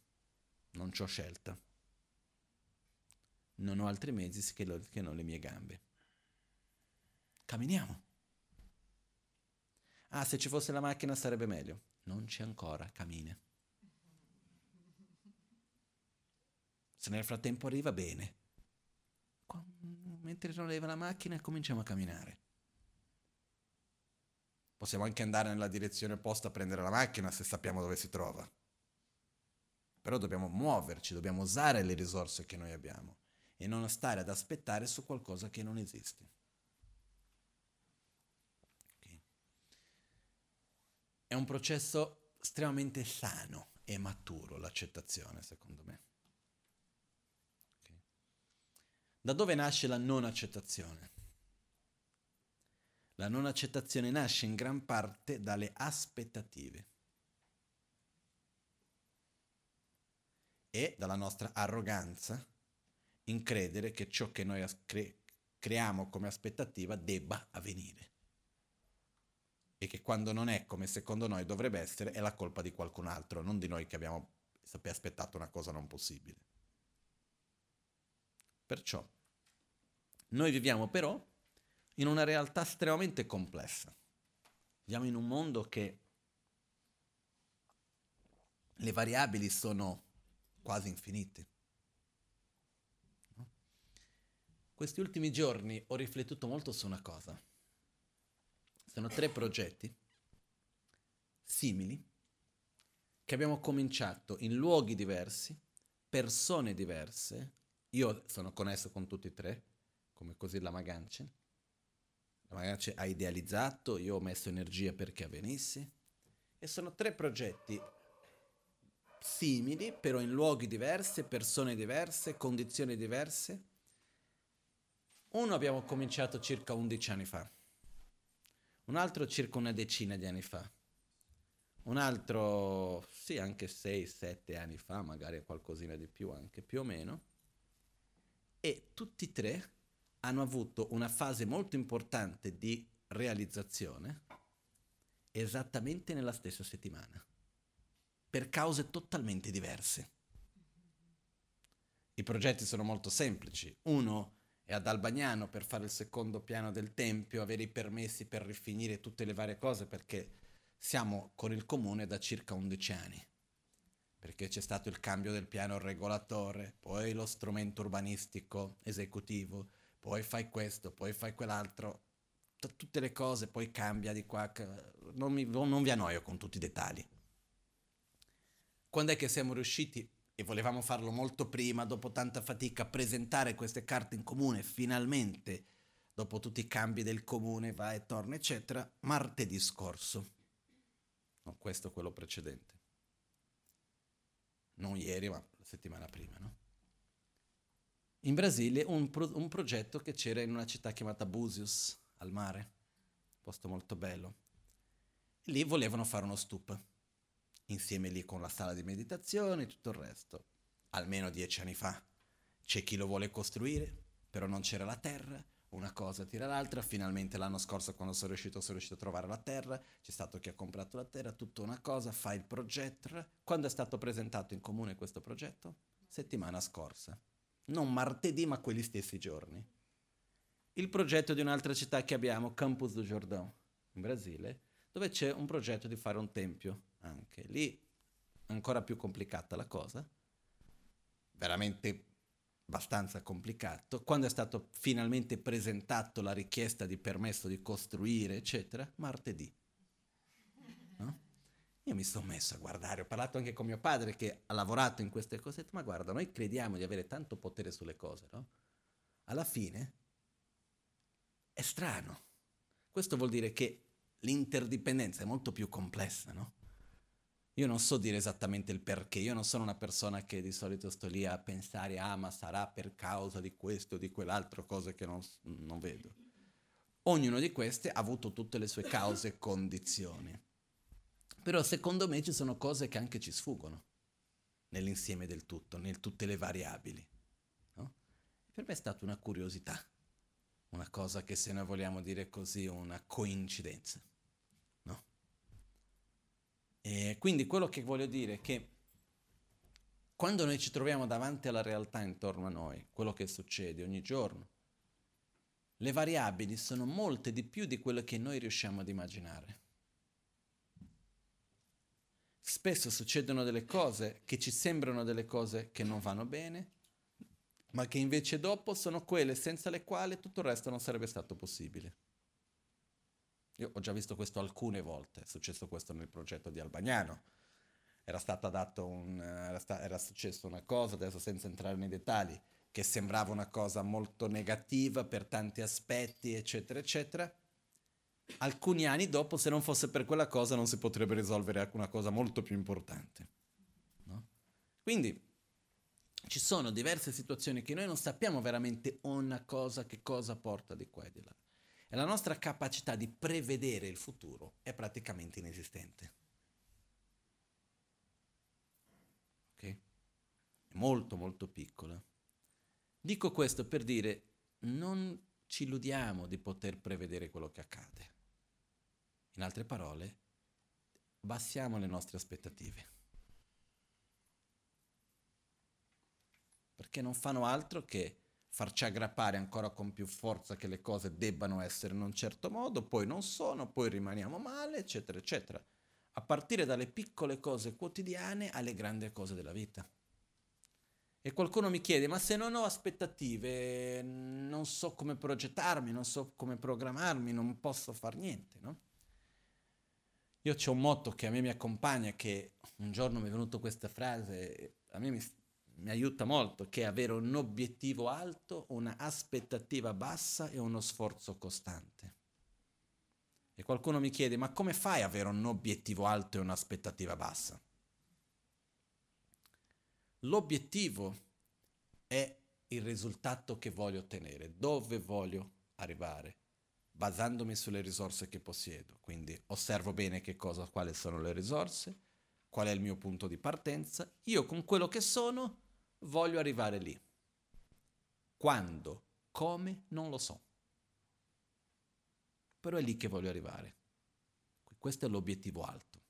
non ho scelta. Non ho altri mezzi che, lo, che non le mie gambe. Camminiamo. Ah, se ci fosse la macchina sarebbe meglio. Non c'è ancora, cammina. Se nel frattempo arriva, bene. Mentre non arriva la macchina, cominciamo a camminare. Possiamo anche andare nella direzione opposta a prendere la macchina se sappiamo dove si trova. Però dobbiamo muoverci, dobbiamo usare le risorse che noi abbiamo e non stare ad aspettare su qualcosa che non esiste. È un processo estremamente sano e maturo l'accettazione, secondo me. Okay. Da dove nasce la non accettazione? La non accettazione nasce in gran parte dalle aspettative e dalla nostra arroganza in credere che ciò che noi cre- creiamo come aspettativa debba avvenire e che quando non è come secondo noi dovrebbe essere è la colpa di qualcun altro, non di noi che abbiamo aspettato una cosa non possibile. Perciò noi viviamo però in una realtà estremamente complessa. Viviamo in un mondo che le variabili sono quasi infinite. Questi ultimi giorni ho riflettuto molto su una cosa sono tre progetti simili che abbiamo cominciato in luoghi diversi, persone diverse. Io sono connesso con tutti e tre, come così la Magance. Magance ha idealizzato, io ho messo energia perché avvenisse. E sono tre progetti simili, però in luoghi diversi, persone diverse, condizioni diverse. Uno abbiamo cominciato circa 11 anni fa un altro circa una decina di anni fa, un altro sì anche 6-7 anni fa, magari qualcosina di più anche più o meno, e tutti e tre hanno avuto una fase molto importante di realizzazione esattamente nella stessa settimana, per cause totalmente diverse. I progetti sono molto semplici. Uno è ad Albagnano per fare il secondo piano del Tempio, avere i permessi per rifinire tutte le varie cose perché siamo con il comune da circa 11 anni. Perché c'è stato il cambio del piano regolatore, poi lo strumento urbanistico esecutivo, poi fai questo, poi fai quell'altro, T- tutte le cose, poi cambia di qua, non, mi, non vi annoio con tutti i dettagli. Quando è che siamo riusciti e volevamo farlo molto prima, dopo tanta fatica, presentare queste carte in comune, finalmente, dopo tutti i cambi del comune, va e torna, eccetera, martedì scorso. No, questo è quello precedente. Non ieri, ma la settimana prima, no? In Brasile un, pro- un progetto che c'era in una città chiamata Buzios, al mare, posto molto bello. lì volevano fare uno stup insieme lì con la sala di meditazione e tutto il resto. Almeno dieci anni fa. C'è chi lo vuole costruire, però non c'era la terra, una cosa tira l'altra, finalmente l'anno scorso quando sono riuscito, sono riuscito a trovare la terra, c'è stato chi ha comprato la terra, tutta una cosa, fa il progetto. Quando è stato presentato in comune questo progetto? Settimana scorsa. Non martedì, ma quelli stessi giorni. Il progetto di un'altra città che abbiamo, Campus do Jordão, in Brasile, dove c'è un progetto di fare un tempio anche. Lì ancora più complicata la cosa, veramente abbastanza complicato. Quando è stato finalmente presentato la richiesta di permesso di costruire, eccetera, martedì. Io mi sono messo a guardare, ho parlato anche con mio padre che ha lavorato in queste cose, ma guarda, noi crediamo di avere tanto potere sulle cose, no? Alla fine è strano. Questo vuol dire che l'interdipendenza è molto più complessa, no? Io non so dire esattamente il perché, io non sono una persona che di solito sto lì a pensare, ah ma sarà per causa di questo o di quell'altro, cose che non, non vedo. Ognuno di queste ha avuto tutte le sue cause e condizioni. Però secondo me ci sono cose che anche ci sfuggono nell'insieme del tutto, nel tutte le variabili. No? Per me è stata una curiosità, una cosa che se noi vogliamo dire così, una coincidenza. E quindi quello che voglio dire è che quando noi ci troviamo davanti alla realtà intorno a noi, quello che succede ogni giorno, le variabili sono molte di più di quello che noi riusciamo ad immaginare. Spesso succedono delle cose che ci sembrano delle cose che non vanno bene, ma che invece dopo sono quelle senza le quali tutto il resto non sarebbe stato possibile. Io ho già visto questo alcune volte, è successo questo nel progetto di Albagnano. Era un, era, sta, era successo una cosa, adesso senza entrare nei dettagli, che sembrava una cosa molto negativa per tanti aspetti, eccetera, eccetera. Alcuni anni dopo, se non fosse per quella cosa, non si potrebbe risolvere alcuna cosa molto più importante. No? Quindi ci sono diverse situazioni che noi non sappiamo veramente una cosa che cosa porta di qua e di là e la nostra capacità di prevedere il futuro è praticamente inesistente. Ok? È molto molto piccola. Dico questo per dire non ci illudiamo di poter prevedere quello che accade. In altre parole, bassiamo le nostre aspettative. Perché non fanno altro che farci aggrappare ancora con più forza che le cose debbano essere in un certo modo, poi non sono, poi rimaniamo male, eccetera, eccetera. A partire dalle piccole cose quotidiane alle grandi cose della vita. E qualcuno mi chiede, ma se non ho aspettative, non so come progettarmi, non so come programmarmi, non posso fare niente, no? Io ho un motto che a me mi accompagna, che un giorno mi è venuta questa frase, a me mi, mi aiuta molto, che è avere un obiettivo alto, una aspettativa bassa e uno sforzo costante. E qualcuno mi chiede, ma come fai ad avere un obiettivo alto e un'aspettativa bassa? L'obiettivo è il risultato che voglio ottenere, dove voglio arrivare. Basandomi sulle risorse che possiedo. Quindi osservo bene che cosa, quali sono le risorse, qual è il mio punto di partenza. Io con quello che sono voglio arrivare lì. Quando, come, non lo so. Però è lì che voglio arrivare. Questo è l'obiettivo alto.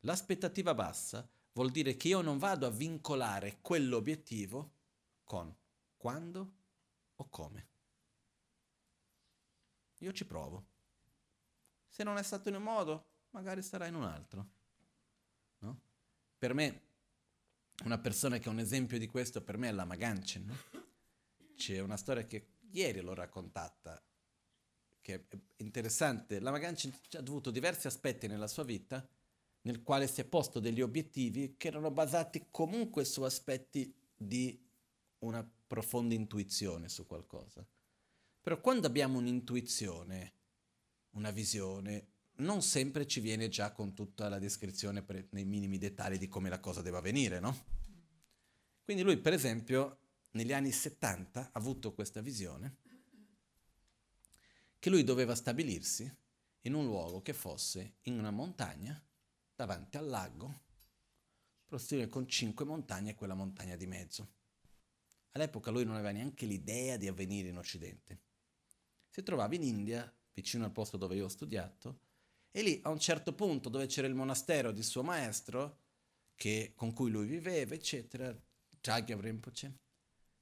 L'aspettativa bassa vuol dire che io non vado a vincolare quell'obiettivo con quando o come. Io ci provo. Se non è stato in un modo, magari sarà in un altro. No? Per me, una persona che è un esempio di questo, per me è la Maganchen. No? C'è una storia che ieri l'ho raccontata, che è interessante. La Maganchen ha avuto diversi aspetti nella sua vita nel quale si è posto degli obiettivi che erano basati comunque su aspetti di una profonda intuizione su qualcosa. Però quando abbiamo un'intuizione, una visione, non sempre ci viene già con tutta la descrizione pre- nei minimi dettagli di come la cosa deve avvenire, no? Quindi lui, per esempio, negli anni 70 ha avuto questa visione che lui doveva stabilirsi in un luogo che fosse in una montagna davanti al lago, proseguire con cinque montagne e quella montagna di mezzo. All'epoca lui non aveva neanche l'idea di avvenire in Occidente. Si trovava in India, vicino al posto dove io ho studiato, e lì a un certo punto dove c'era il monastero di suo maestro, che, con cui lui viveva, eccetera, Jagya Rinpoche,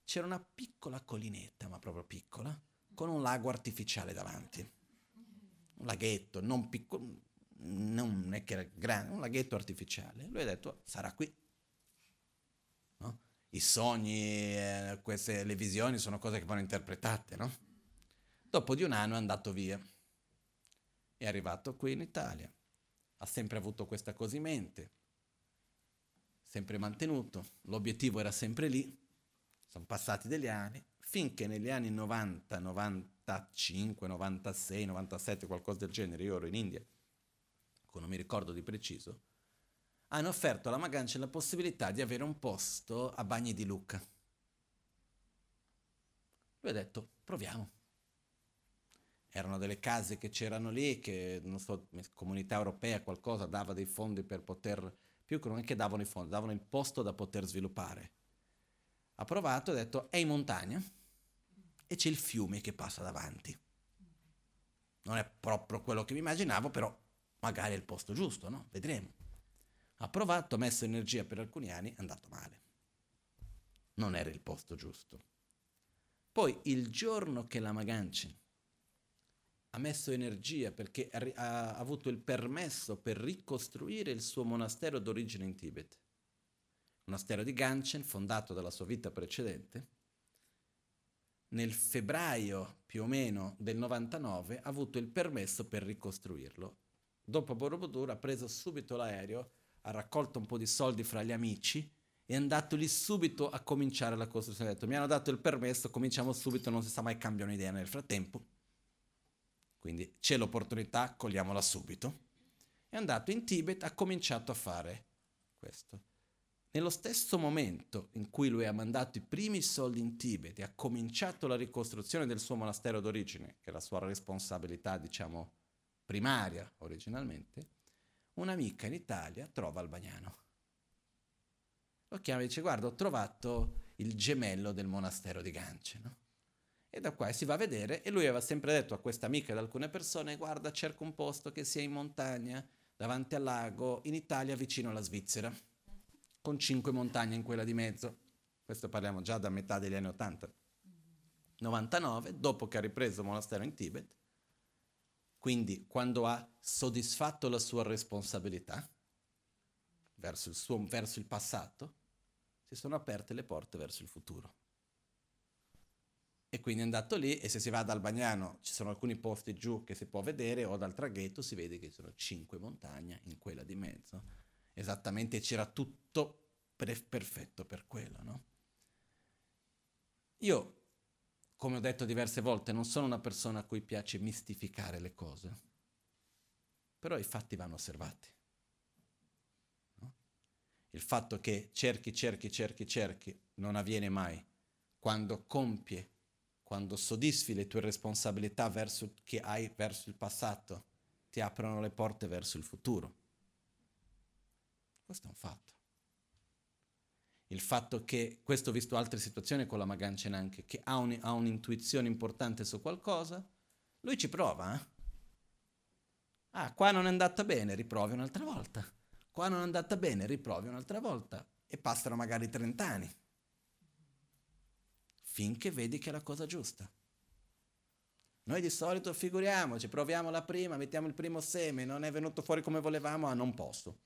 c'era una piccola collinetta, ma proprio piccola, con un lago artificiale davanti. Un laghetto, non piccolo, non è che era grande, un laghetto artificiale. Lui ha detto, sarà qui. No? I sogni, eh, queste, le visioni sono cose che vanno interpretate, no? Dopo di un anno è andato via. È arrivato qui in Italia. Ha sempre avuto questa cosa in mente. Sempre mantenuto. L'obiettivo era sempre lì. Sono passati degli anni. Finché negli anni 90, 95, 96, 97, qualcosa del genere, io ero in India non mi ricordo di preciso, hanno offerto alla Magancia la possibilità di avere un posto a Bagni di Lucca. Lui ha detto, proviamo. Erano delle case che c'erano lì, che, non so, comunità europea, qualcosa, dava dei fondi per poter, più che non è che davano i fondi, davano il posto da poter sviluppare. Ha provato e ha detto, è in montagna e c'è il fiume che passa davanti. Non è proprio quello che mi immaginavo, però magari è il posto giusto, no? Vedremo. Ha provato, ha messo energia per alcuni anni, è andato male. Non era il posto giusto. Poi il giorno che la Maganci ha messo energia perché ha, avuto il permesso per ricostruire il suo monastero d'origine in Tibet, monastero di Ganchen fondato dalla sua vita precedente, nel febbraio più o meno del 99 ha avuto il permesso per ricostruirlo Dopo Borobudur ha preso subito l'aereo, ha raccolto un po' di soldi fra gli amici e è andato lì subito a cominciare la costruzione. Ha detto, mi hanno dato il permesso, cominciamo subito, non si sa mai cambiano idea nel frattempo. Quindi c'è l'opportunità, cogliamola subito. È andato in Tibet, ha cominciato a fare questo. Nello stesso momento in cui lui ha mandato i primi soldi in Tibet e ha cominciato la ricostruzione del suo monastero d'origine, che è la sua responsabilità, diciamo, primaria originalmente, un'amica in Italia trova Albagnano. Lo chiama e dice guarda ho trovato il gemello del monastero di Gance, no? E da qua si va a vedere e lui aveva sempre detto a questa amica e ad alcune persone guarda cerco un posto che sia in montagna, davanti al lago, in Italia vicino alla Svizzera, con cinque montagne in quella di mezzo. Questo parliamo già da metà degli anni 80. 99, dopo che ha ripreso il monastero in Tibet, quindi quando ha soddisfatto la sua responsabilità verso il, suo, verso il passato, si sono aperte le porte verso il futuro. E quindi è andato lì e se si va ad Albagnano ci sono alcuni posti giù che si può vedere o dal traghetto si vede che ci sono cinque montagne in quella di mezzo. Esattamente c'era tutto pre- perfetto per quello, no? Io come ho detto diverse volte, non sono una persona a cui piace mistificare le cose, però i fatti vanno osservati. No? Il fatto che cerchi, cerchi, cerchi, cerchi non avviene mai quando compie quando soddisfi le tue responsabilità verso, che hai verso il passato, ti aprono le porte verso il futuro. Questo è un fatto. Il fatto che, questo ho visto altre situazioni con la Magancen anche, che ha, un, ha un'intuizione importante su qualcosa, lui ci prova. Eh? Ah, qua non è andata bene, riprovi un'altra volta. Qua non è andata bene, riprovi un'altra volta. E passano magari 30 anni finché vedi che è la cosa giusta. Noi di solito figuriamoci, proviamo la prima, mettiamo il primo seme, non è venuto fuori come volevamo, ah non posso.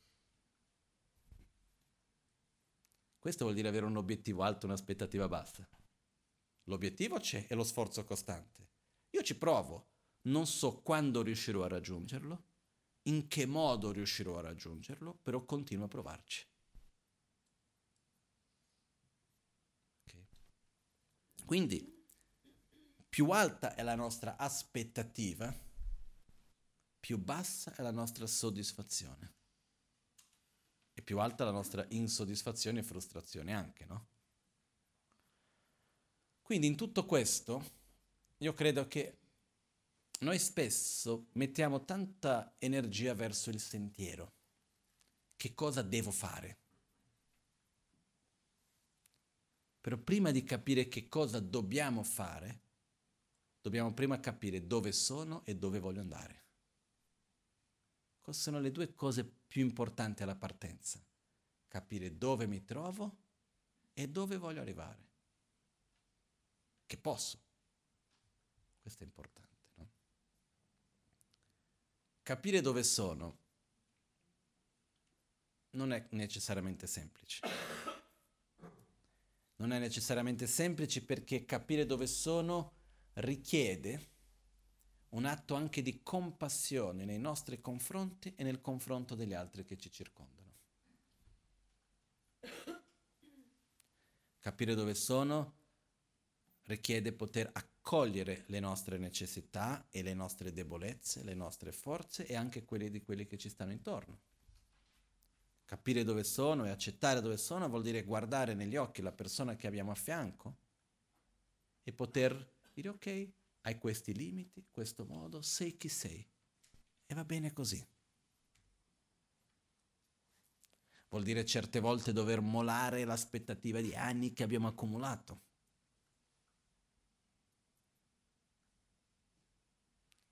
Questo vuol dire avere un obiettivo alto, un'aspettativa bassa. L'obiettivo c'è e lo sforzo costante. Io ci provo, non so quando riuscirò a raggiungerlo, in che modo riuscirò a raggiungerlo, però continuo a provarci. Quindi più alta è la nostra aspettativa, più bassa è la nostra soddisfazione. E più alta la nostra insoddisfazione e frustrazione anche, no? Quindi in tutto questo io credo che noi spesso mettiamo tanta energia verso il sentiero. Che cosa devo fare? Però prima di capire che cosa dobbiamo fare, dobbiamo prima capire dove sono e dove voglio andare. Queste sono le due cose più importanti alla partenza. Capire dove mi trovo e dove voglio arrivare. Che posso. Questo è importante. No? Capire dove sono non è necessariamente semplice non è necessariamente semplice perché capire dove sono richiede un atto anche di compassione nei nostri confronti e nel confronto degli altri che ci circondano. Capire dove sono richiede poter accogliere le nostre necessità e le nostre debolezze, le nostre forze e anche quelle di quelli che ci stanno intorno. Capire dove sono e accettare dove sono vuol dire guardare negli occhi la persona che abbiamo a fianco e poter dire ok, hai questi limiti, questo modo, sei chi sei e va bene così. Vuol dire certe volte dover molare l'aspettativa di anni che abbiamo accumulato.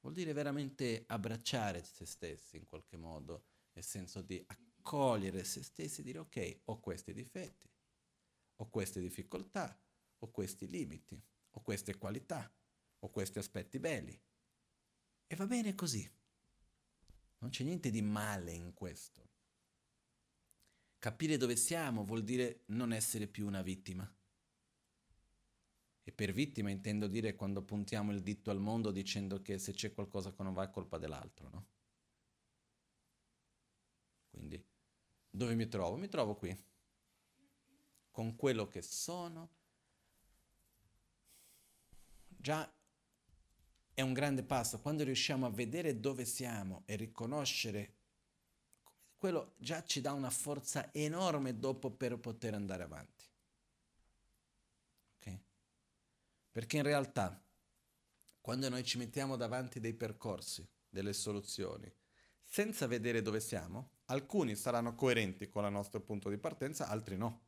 Vuol dire veramente abbracciare se stessi in qualche modo, nel senso di accogliere accogliere se stessi e dire ok, ho questi difetti, ho queste difficoltà, ho questi limiti, ho queste qualità, ho questi aspetti belli. E va bene così. Non c'è niente di male in questo. Capire dove siamo vuol dire non essere più una vittima. E per vittima intendo dire quando puntiamo il dito al mondo dicendo che se c'è qualcosa che non va è colpa dell'altro, no? Quindi dove mi trovo? Mi trovo qui, con quello che sono. Già è un grande passo, quando riusciamo a vedere dove siamo e riconoscere quello già ci dà una forza enorme dopo per poter andare avanti. Okay? Perché in realtà, quando noi ci mettiamo davanti dei percorsi, delle soluzioni, senza vedere dove siamo, alcuni saranno coerenti con il nostro punto di partenza, altri no.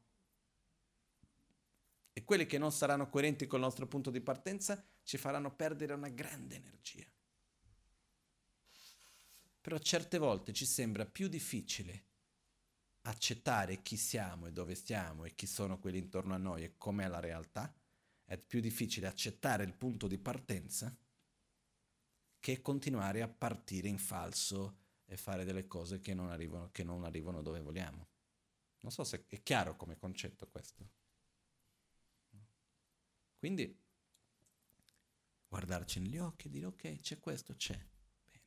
E quelli che non saranno coerenti con il nostro punto di partenza ci faranno perdere una grande energia. Però certe volte ci sembra più difficile accettare chi siamo e dove stiamo e chi sono quelli intorno a noi e com'è la realtà. È più difficile accettare il punto di partenza che continuare a partire in falso e fare delle cose che non arrivano, che non arrivano dove vogliamo. Non so se è chiaro come concetto questo. Quindi guardarci negli occhi e dire ok, c'è questo, c'è. Bene.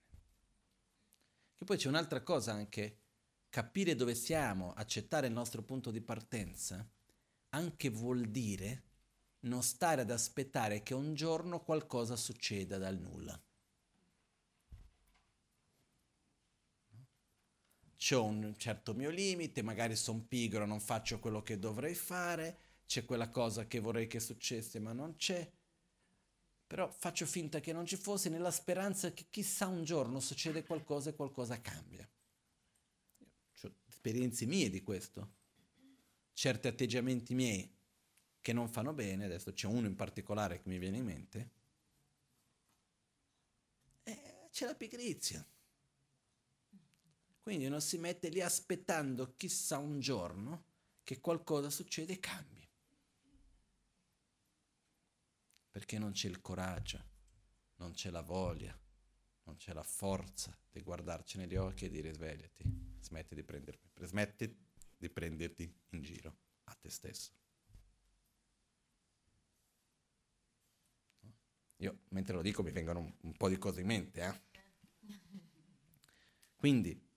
Che poi c'è un'altra cosa anche, capire dove siamo, accettare il nostro punto di partenza, anche vuol dire non stare ad aspettare che un giorno qualcosa succeda dal nulla. Ho un certo mio limite, magari sono pigro, non faccio quello che dovrei fare, c'è quella cosa che vorrei che successe ma non c'è. però faccio finta che non ci fosse nella speranza che chissà un giorno succede qualcosa e qualcosa cambia. Ho esperienze mie di questo, certi atteggiamenti miei che non fanno bene, adesso c'è uno in particolare che mi viene in mente, e c'è la pigrizia. Quindi uno si mette lì aspettando chissà un giorno che qualcosa succede e cambi. Perché non c'è il coraggio, non c'è la voglia, non c'è la forza di guardarci negli occhi e dire svegliati, smetti di prendermi, smetti di prenderti in giro a te stesso. Io mentre lo dico mi vengono un, un po' di cose in mente, eh? Quindi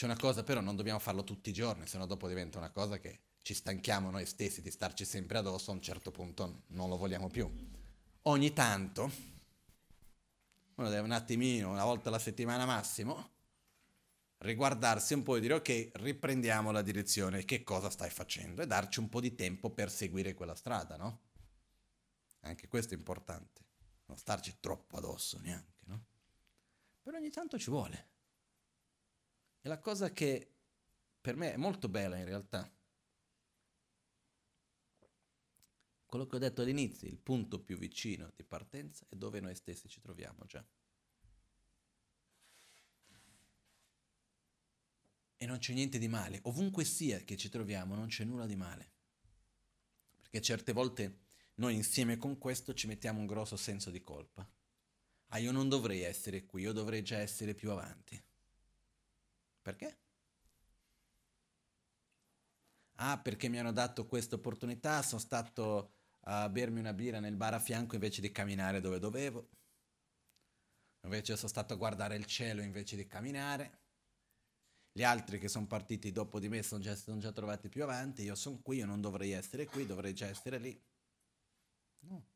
C'è una cosa però, non dobbiamo farlo tutti i giorni, sennò dopo diventa una cosa che ci stanchiamo noi stessi di starci sempre addosso, a un certo punto non lo vogliamo più. Ogni tanto, uno deve un attimino, una volta alla settimana massimo, riguardarsi un po' e dire ok, riprendiamo la direzione, che cosa stai facendo? E darci un po' di tempo per seguire quella strada, no? Anche questo è importante, non starci troppo addosso neanche, no? Però ogni tanto ci vuole. E la cosa che per me è molto bella in realtà, quello che ho detto all'inizio, il punto più vicino di partenza è dove noi stessi ci troviamo già. E non c'è niente di male, ovunque sia che ci troviamo non c'è nulla di male. Perché certe volte noi insieme con questo ci mettiamo un grosso senso di colpa. Ah, io non dovrei essere qui, io dovrei già essere più avanti. Perché? Ah, perché mi hanno dato questa opportunità, sono stato a bermi una birra nel bar a fianco invece di camminare dove dovevo. Invece sono stato a guardare il cielo invece di camminare. Gli altri che sono partiti dopo di me sono già, sono già trovati più avanti. Io sono qui, io non dovrei essere qui, dovrei già essere lì. No.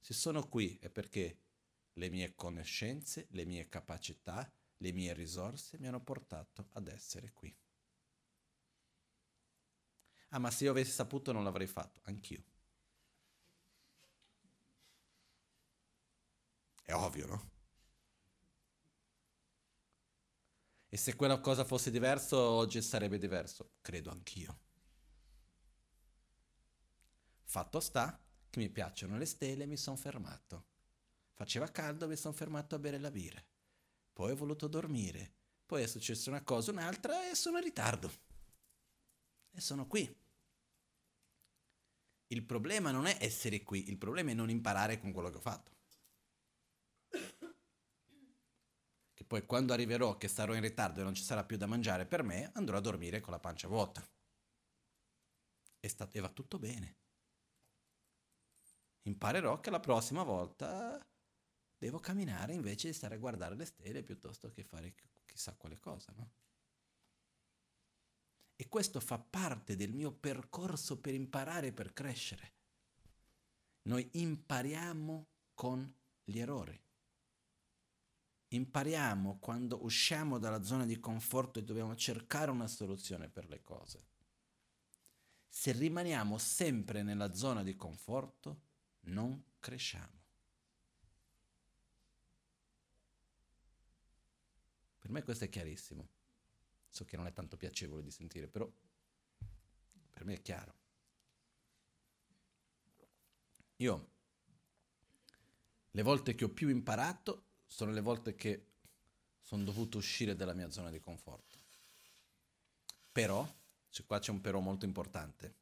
Se sono qui è perché le mie conoscenze, le mie capacità, le mie risorse mi hanno portato ad essere qui. Ah, ma se io avessi saputo non l'avrei fatto, anch'io. È ovvio, no? E se quella cosa fosse diverso, oggi sarebbe diverso. Credo anch'io. Fatto sta che mi piacciono le stelle e mi sono fermato. Faceva caldo, mi sono fermato a bere la birra poi ho voluto dormire, poi è successa una cosa, un'altra e sono in ritardo. E sono qui. Il problema non è essere qui, il problema è non imparare con quello che ho fatto. Che poi quando arriverò che sarò in ritardo e non ci sarà più da mangiare per me, andrò a dormire con la pancia vuota. E, sta- e va tutto bene. Imparerò che la prossima volta devo camminare invece di stare a guardare le stelle piuttosto che fare chissà quale cosa, no? E questo fa parte del mio percorso per imparare per crescere. Noi impariamo con gli errori. Impariamo quando usciamo dalla zona di conforto e dobbiamo cercare una soluzione per le cose. Se rimaniamo sempre nella zona di conforto, non cresciamo. Per me questo è chiarissimo. So che non è tanto piacevole di sentire, però per me è chiaro. Io, le volte che ho più imparato sono le volte che sono dovuto uscire dalla mia zona di conforto. Però, cioè qua c'è un però molto importante,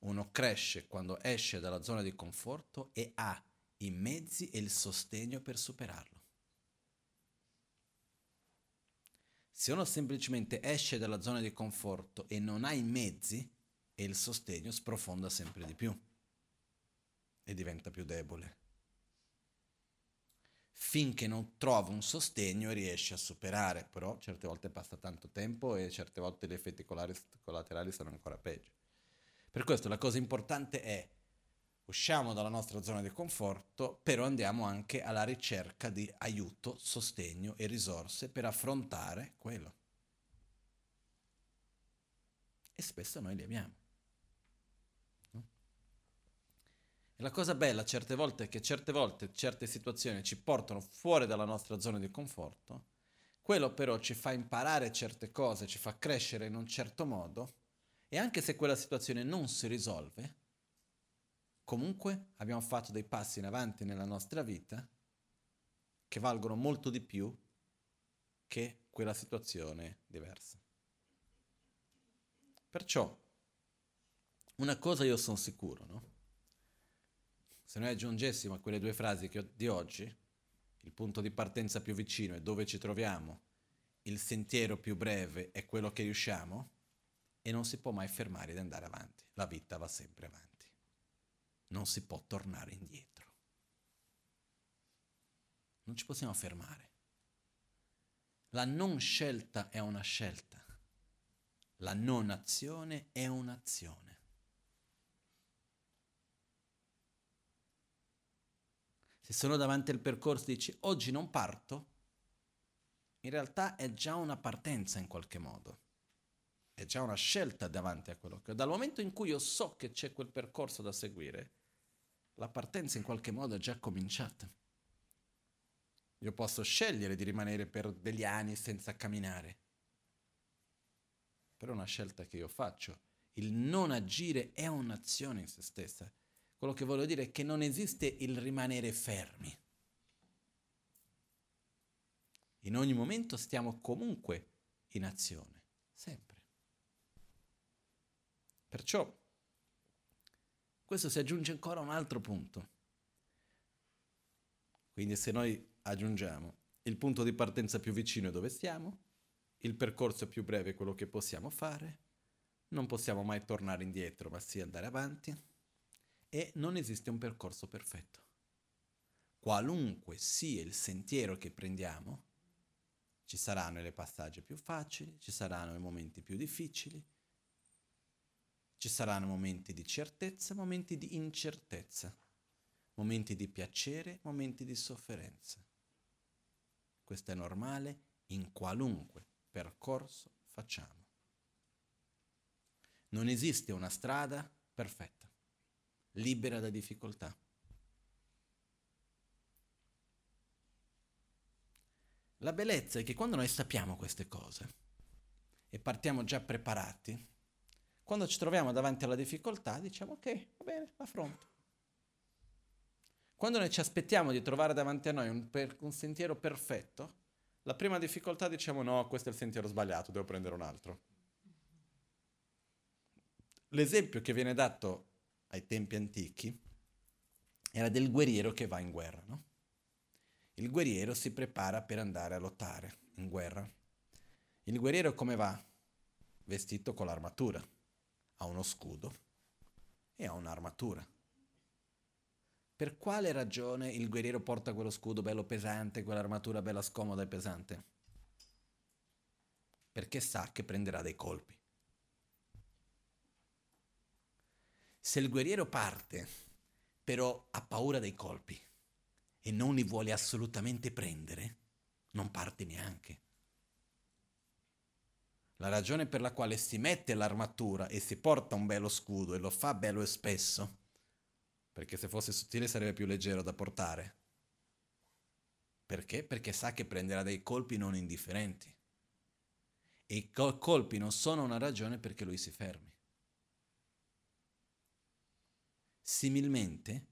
uno cresce quando esce dalla zona di conforto e ha i mezzi e il sostegno per superarlo. Se uno semplicemente esce dalla zona di conforto e non ha i mezzi e il sostegno, sprofonda sempre di più e diventa più debole. Finché non trova un sostegno riesce a superare, però certe volte passa tanto tempo e certe volte gli effetti collaterali sono ancora peggio. Per questo la cosa importante è usciamo dalla nostra zona di conforto, però andiamo anche alla ricerca di aiuto, sostegno e risorse per affrontare quello. E spesso noi li abbiamo. E la cosa bella certe volte è che certe volte certe situazioni ci portano fuori dalla nostra zona di conforto, quello però ci fa imparare certe cose, ci fa crescere in un certo modo e anche se quella situazione non si risolve, comunque abbiamo fatto dei passi in avanti nella nostra vita che valgono molto di più che quella situazione diversa. Perciò, una cosa io sono sicuro, no? Se noi aggiungessimo a quelle due frasi di oggi, il punto di partenza più vicino è dove ci troviamo, il sentiero più breve è quello che riusciamo, e non si può mai fermare di andare avanti. La vita va sempre avanti. Non si può tornare indietro. Non ci possiamo fermare. La non scelta è una scelta. La non azione è un'azione. Se sono davanti al percorso e dici oggi non parto, in realtà è già una partenza in qualche modo è già una scelta davanti a quello che... Dal momento in cui io so che c'è quel percorso da seguire, la partenza in qualche modo è già cominciata. Io posso scegliere di rimanere per degli anni senza camminare. Però è una scelta che io faccio. Il non agire è un'azione in se stessa. Quello che voglio dire è che non esiste il rimanere fermi. In ogni momento stiamo comunque in azione, sempre. Perciò questo si aggiunge ancora a un altro punto. Quindi se noi aggiungiamo il punto di partenza più vicino è dove stiamo, il percorso più breve è quello che possiamo fare, non possiamo mai tornare indietro, ma sì andare avanti, e non esiste un percorso perfetto. Qualunque sia il sentiero che prendiamo, ci saranno le passaggi più facili, ci saranno i momenti più difficili, ci saranno momenti di certezza, momenti di incertezza, momenti di piacere, momenti di sofferenza. Questo è normale in qualunque percorso facciamo. Non esiste una strada perfetta, libera da difficoltà. La bellezza è che quando noi sappiamo queste cose e partiamo già preparati, quando ci troviamo davanti alla difficoltà diciamo ok, va bene, affronto. Quando noi ci aspettiamo di trovare davanti a noi un, per, un sentiero perfetto, la prima difficoltà diciamo no, questo è il sentiero sbagliato, devo prendere un altro. L'esempio che viene dato ai tempi antichi era del guerriero che va in guerra, no? Il guerriero si prepara per andare a lottare in guerra. Il guerriero come va? Vestito con l'armatura ha uno scudo e ha un'armatura. Per quale ragione il guerriero porta quello scudo bello pesante, quell'armatura bella scomoda e pesante? Perché sa che prenderà dei colpi. Se il guerriero parte, però ha paura dei colpi e non li vuole assolutamente prendere, non parte neanche. La ragione per la quale si mette l'armatura e si porta un bello scudo e lo fa bello e spesso, perché se fosse sottile sarebbe più leggero da portare. Perché? Perché sa che prenderà dei colpi non indifferenti. E i colpi non sono una ragione perché lui si fermi. Similmente,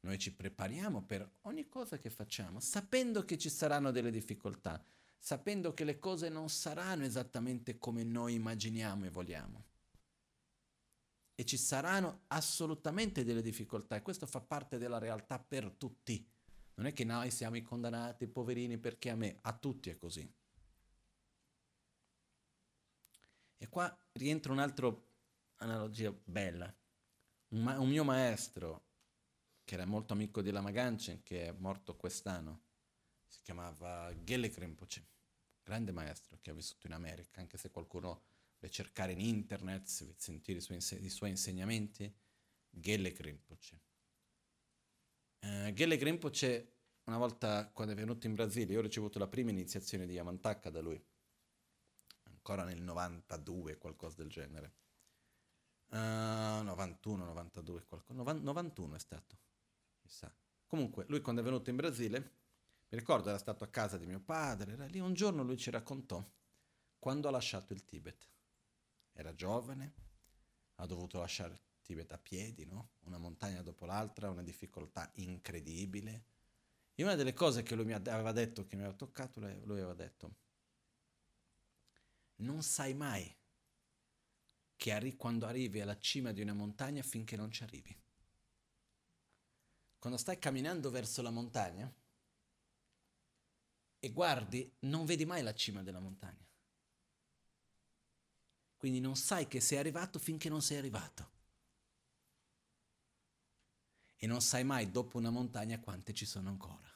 noi ci prepariamo per ogni cosa che facciamo, sapendo che ci saranno delle difficoltà, sapendo che le cose non saranno esattamente come noi immaginiamo e vogliamo. E ci saranno assolutamente delle difficoltà e questo fa parte della realtà per tutti. Non è che noi siamo i condannati, i poverini, perché a me, a tutti è così. E qua rientra un'altra analogia bella. Un, ma- un, mio maestro, che era molto amico di Lama Ganchen, che è morto quest'anno, si chiamava Gele Rinpoche, grande maestro che ha vissuto in America, anche se qualcuno deve cercare in internet, sentire i suoi, inse- i suoi insegnamenti, Gele Rinpoche. Uh, Gele Rinpoche, una volta quando è venuto in Brasile, io ho ricevuto la prima iniziazione di Yamantaka da lui, ancora nel 92, qualcosa del genere. Uh, 91, 92, qualcosa, 91 è stato. Chissà. Comunque, lui quando è venuto in Brasile, mi ricordo era stato a casa di mio padre, era lì un giorno lui ci raccontò quando ha lasciato il Tibet. Era giovane, ha dovuto lasciare il Tibet a piedi, no? Una montagna dopo l'altra, una difficoltà incredibile. E una delle cose che lui mi aveva detto, che mi aveva toccato, lui aveva detto, non sai mai che arri- quando arrivi alla cima di una montagna finché non ci arrivi. Quando stai camminando verso la montagna e guardi, non vedi mai la cima della montagna. Quindi non sai che sei arrivato finché non sei arrivato. E non sai mai dopo una montagna quante ci sono ancora.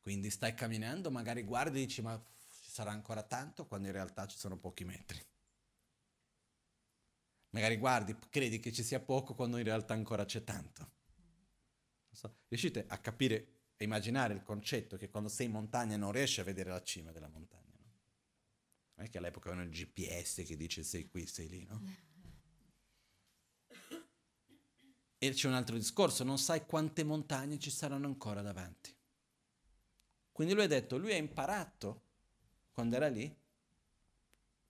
Quindi stai camminando, magari guardi e dici ma ci sarà ancora tanto quando in realtà ci sono pochi metri. Magari guardi, credi che ci sia poco quando in realtà ancora c'è tanto. So, riuscite a capire e immaginare il concetto che quando sei in montagna non riesci a vedere la cima della montagna. No? Non è che all'epoca avevano il GPS che dice sei qui, sei lì, no? E c'è un altro discorso, non sai quante montagne ci saranno ancora davanti. Quindi lui ha detto, lui ha imparato, quando era lì,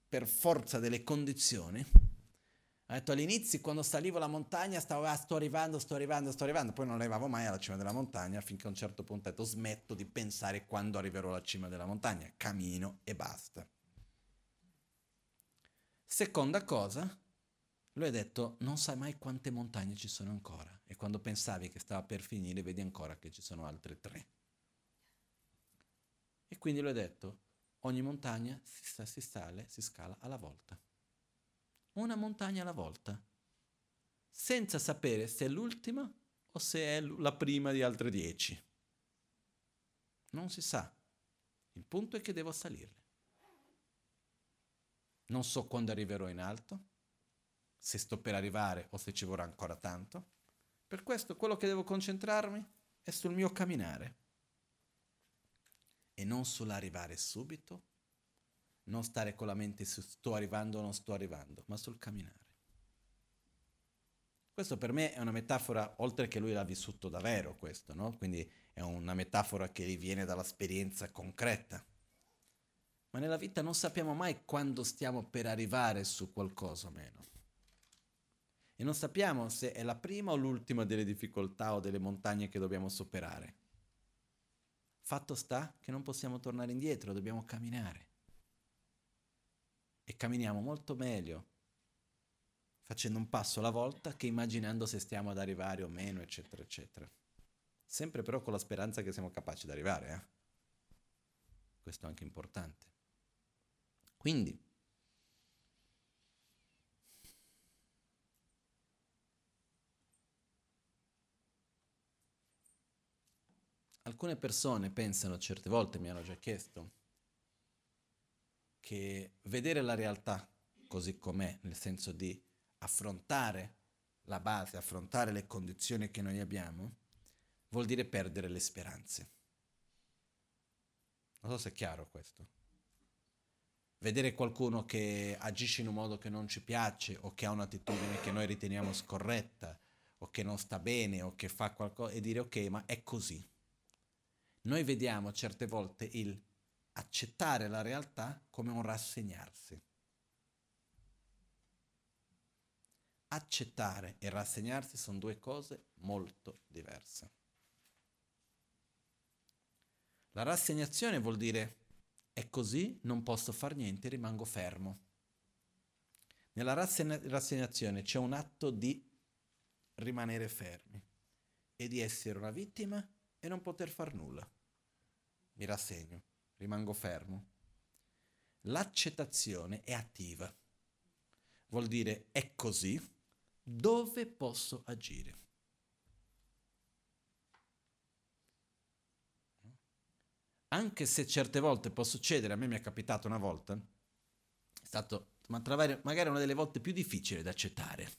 per forza delle condizioni, ha detto all'inizio, quando salivo la montagna, stavo, ah, sto arrivando, sto arrivando, sto arrivando, poi non arrivavo mai alla cima della montagna, finché a un certo punto ho detto, smetto di pensare quando arriverò alla cima della montagna, cammino e basta. Seconda cosa, lui ha detto, non sai mai quante montagne ci sono ancora, e quando pensavi che stava per finire, vedi ancora che ci sono altre tre. E quindi lui ha detto, ogni montagna si, si sale, si scala alla volta una montagna alla volta, senza sapere se è l'ultima o se è la prima di altre dieci. Non si sa. Il punto è che devo salirle. Non so quando arriverò in alto, se sto per arrivare o se ci vorrà ancora tanto. Per questo quello che devo concentrarmi è sul mio camminare e non sull'arrivare subito non stare con la mente su sto arrivando o non sto arrivando, ma sul camminare. Questo per me è una metafora, oltre che lui l'ha vissuto davvero questo, no? Quindi è una metafora che riviene dall'esperienza concreta. Ma nella vita non sappiamo mai quando stiamo per arrivare su qualcosa o meno. E non sappiamo se è la prima o l'ultima delle difficoltà o delle montagne che dobbiamo superare. Fatto sta che non possiamo tornare indietro, dobbiamo camminare e camminiamo molto meglio facendo un passo alla volta che immaginando se stiamo ad arrivare o meno, eccetera, eccetera. Sempre però con la speranza che siamo capaci di arrivare. Eh? Questo è anche importante. Quindi, alcune persone pensano, certe volte mi hanno già chiesto, che vedere la realtà così com'è, nel senso di affrontare la base, affrontare le condizioni che noi abbiamo, vuol dire perdere le speranze. Non so se è chiaro questo. Vedere qualcuno che agisce in un modo che non ci piace o che ha un'attitudine che noi riteniamo scorretta o che non sta bene o che fa qualcosa e dire ok, ma è così. Noi vediamo certe volte il accettare la realtà come un rassegnarsi. Accettare e rassegnarsi sono due cose molto diverse. La rassegnazione vuol dire è così, non posso fare niente, rimango fermo. Nella rassegnazione c'è un atto di rimanere fermi e di essere una vittima e non poter far nulla. Mi rassegno rimango fermo. L'accettazione è attiva. Vuol dire è così, dove posso agire? Anche se certe volte può succedere, a me mi è capitato una volta, è stato magari una delle volte più difficili da accettare,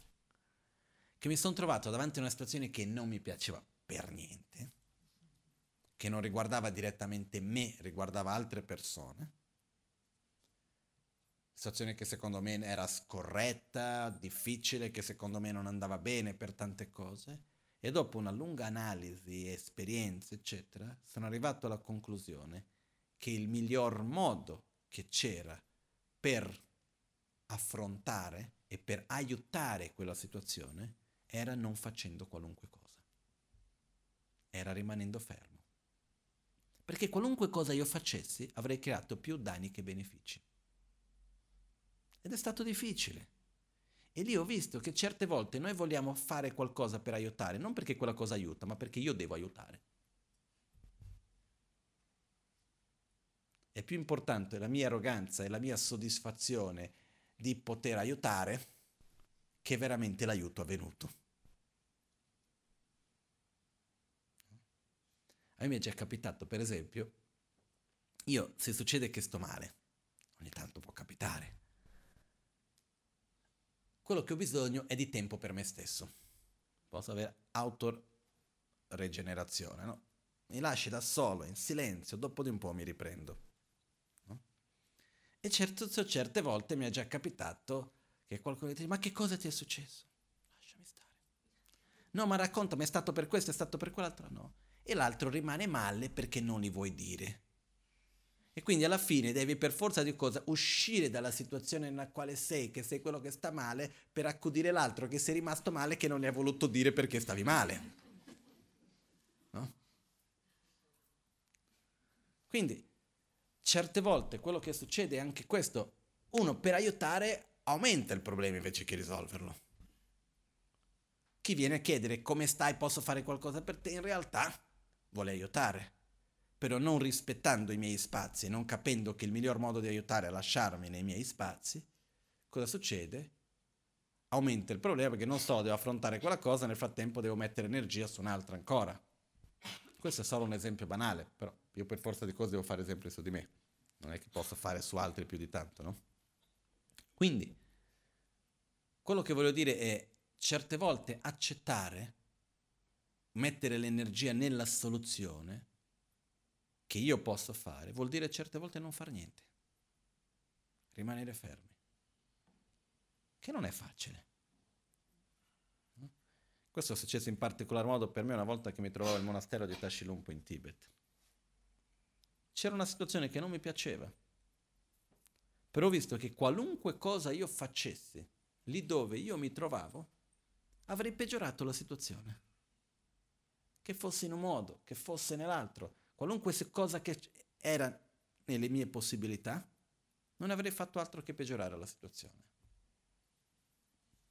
che mi sono trovato davanti a una situazione che non mi piaceva per niente che non riguardava direttamente me, riguardava altre persone, situazione che secondo me era scorretta, difficile, che secondo me non andava bene per tante cose. E dopo una lunga analisi, esperienze, eccetera, sono arrivato alla conclusione che il miglior modo che c'era per affrontare e per aiutare quella situazione era non facendo qualunque cosa. Era rimanendo fermo. Perché qualunque cosa io facessi avrei creato più danni che benefici. Ed è stato difficile. E lì ho visto che certe volte noi vogliamo fare qualcosa per aiutare, non perché quella cosa aiuta, ma perché io devo aiutare. È più importante la mia arroganza e la mia soddisfazione di poter aiutare che veramente l'aiuto avvenuto. A me è già capitato, per esempio, io se succede che sto male, ogni tanto può capitare, quello che ho bisogno è di tempo per me stesso. Posso avere autoregenerazione, no? Mi lasci da solo, in silenzio, dopo di un po' mi riprendo. No? E certo, certe volte mi è già capitato che qualcuno dice, ma che cosa ti è successo? Lasciami stare. No, ma raccontami, è stato per questo, è stato per quell'altro? No. E l'altro rimane male perché non li vuoi dire. E quindi alla fine devi per forza di cosa uscire dalla situazione nella quale sei, che sei quello che sta male, per accudire l'altro che sei rimasto male che non ne hai voluto dire perché stavi male. No? Quindi certe volte quello che succede è anche questo. Uno per aiutare aumenta il problema invece che risolverlo. Chi viene a chiedere come stai, posso fare qualcosa per te, in realtà vuole aiutare però non rispettando i miei spazi, non capendo che il miglior modo di aiutare è lasciarmi nei miei spazi, cosa succede? Aumenta il problema perché non so, devo affrontare quella cosa, nel frattempo devo mettere energia su un'altra ancora. Questo è solo un esempio banale, però io per forza di cose devo fare esempi su di me, non è che posso fare su altri più di tanto, no? Quindi, quello che voglio dire è certe volte accettare, mettere l'energia nella soluzione, che io posso fare vuol dire certe volte non fare niente, rimanere fermi, che non è facile. Questo è successo in particolar modo per me una volta che mi trovavo al monastero di Tashilumpo in Tibet. C'era una situazione che non mi piaceva, però ho visto che qualunque cosa io facessi lì dove io mi trovavo, avrei peggiorato la situazione. Che fosse in un modo, che fosse nell'altro qualunque cosa che era nelle mie possibilità, non avrei fatto altro che peggiorare la situazione.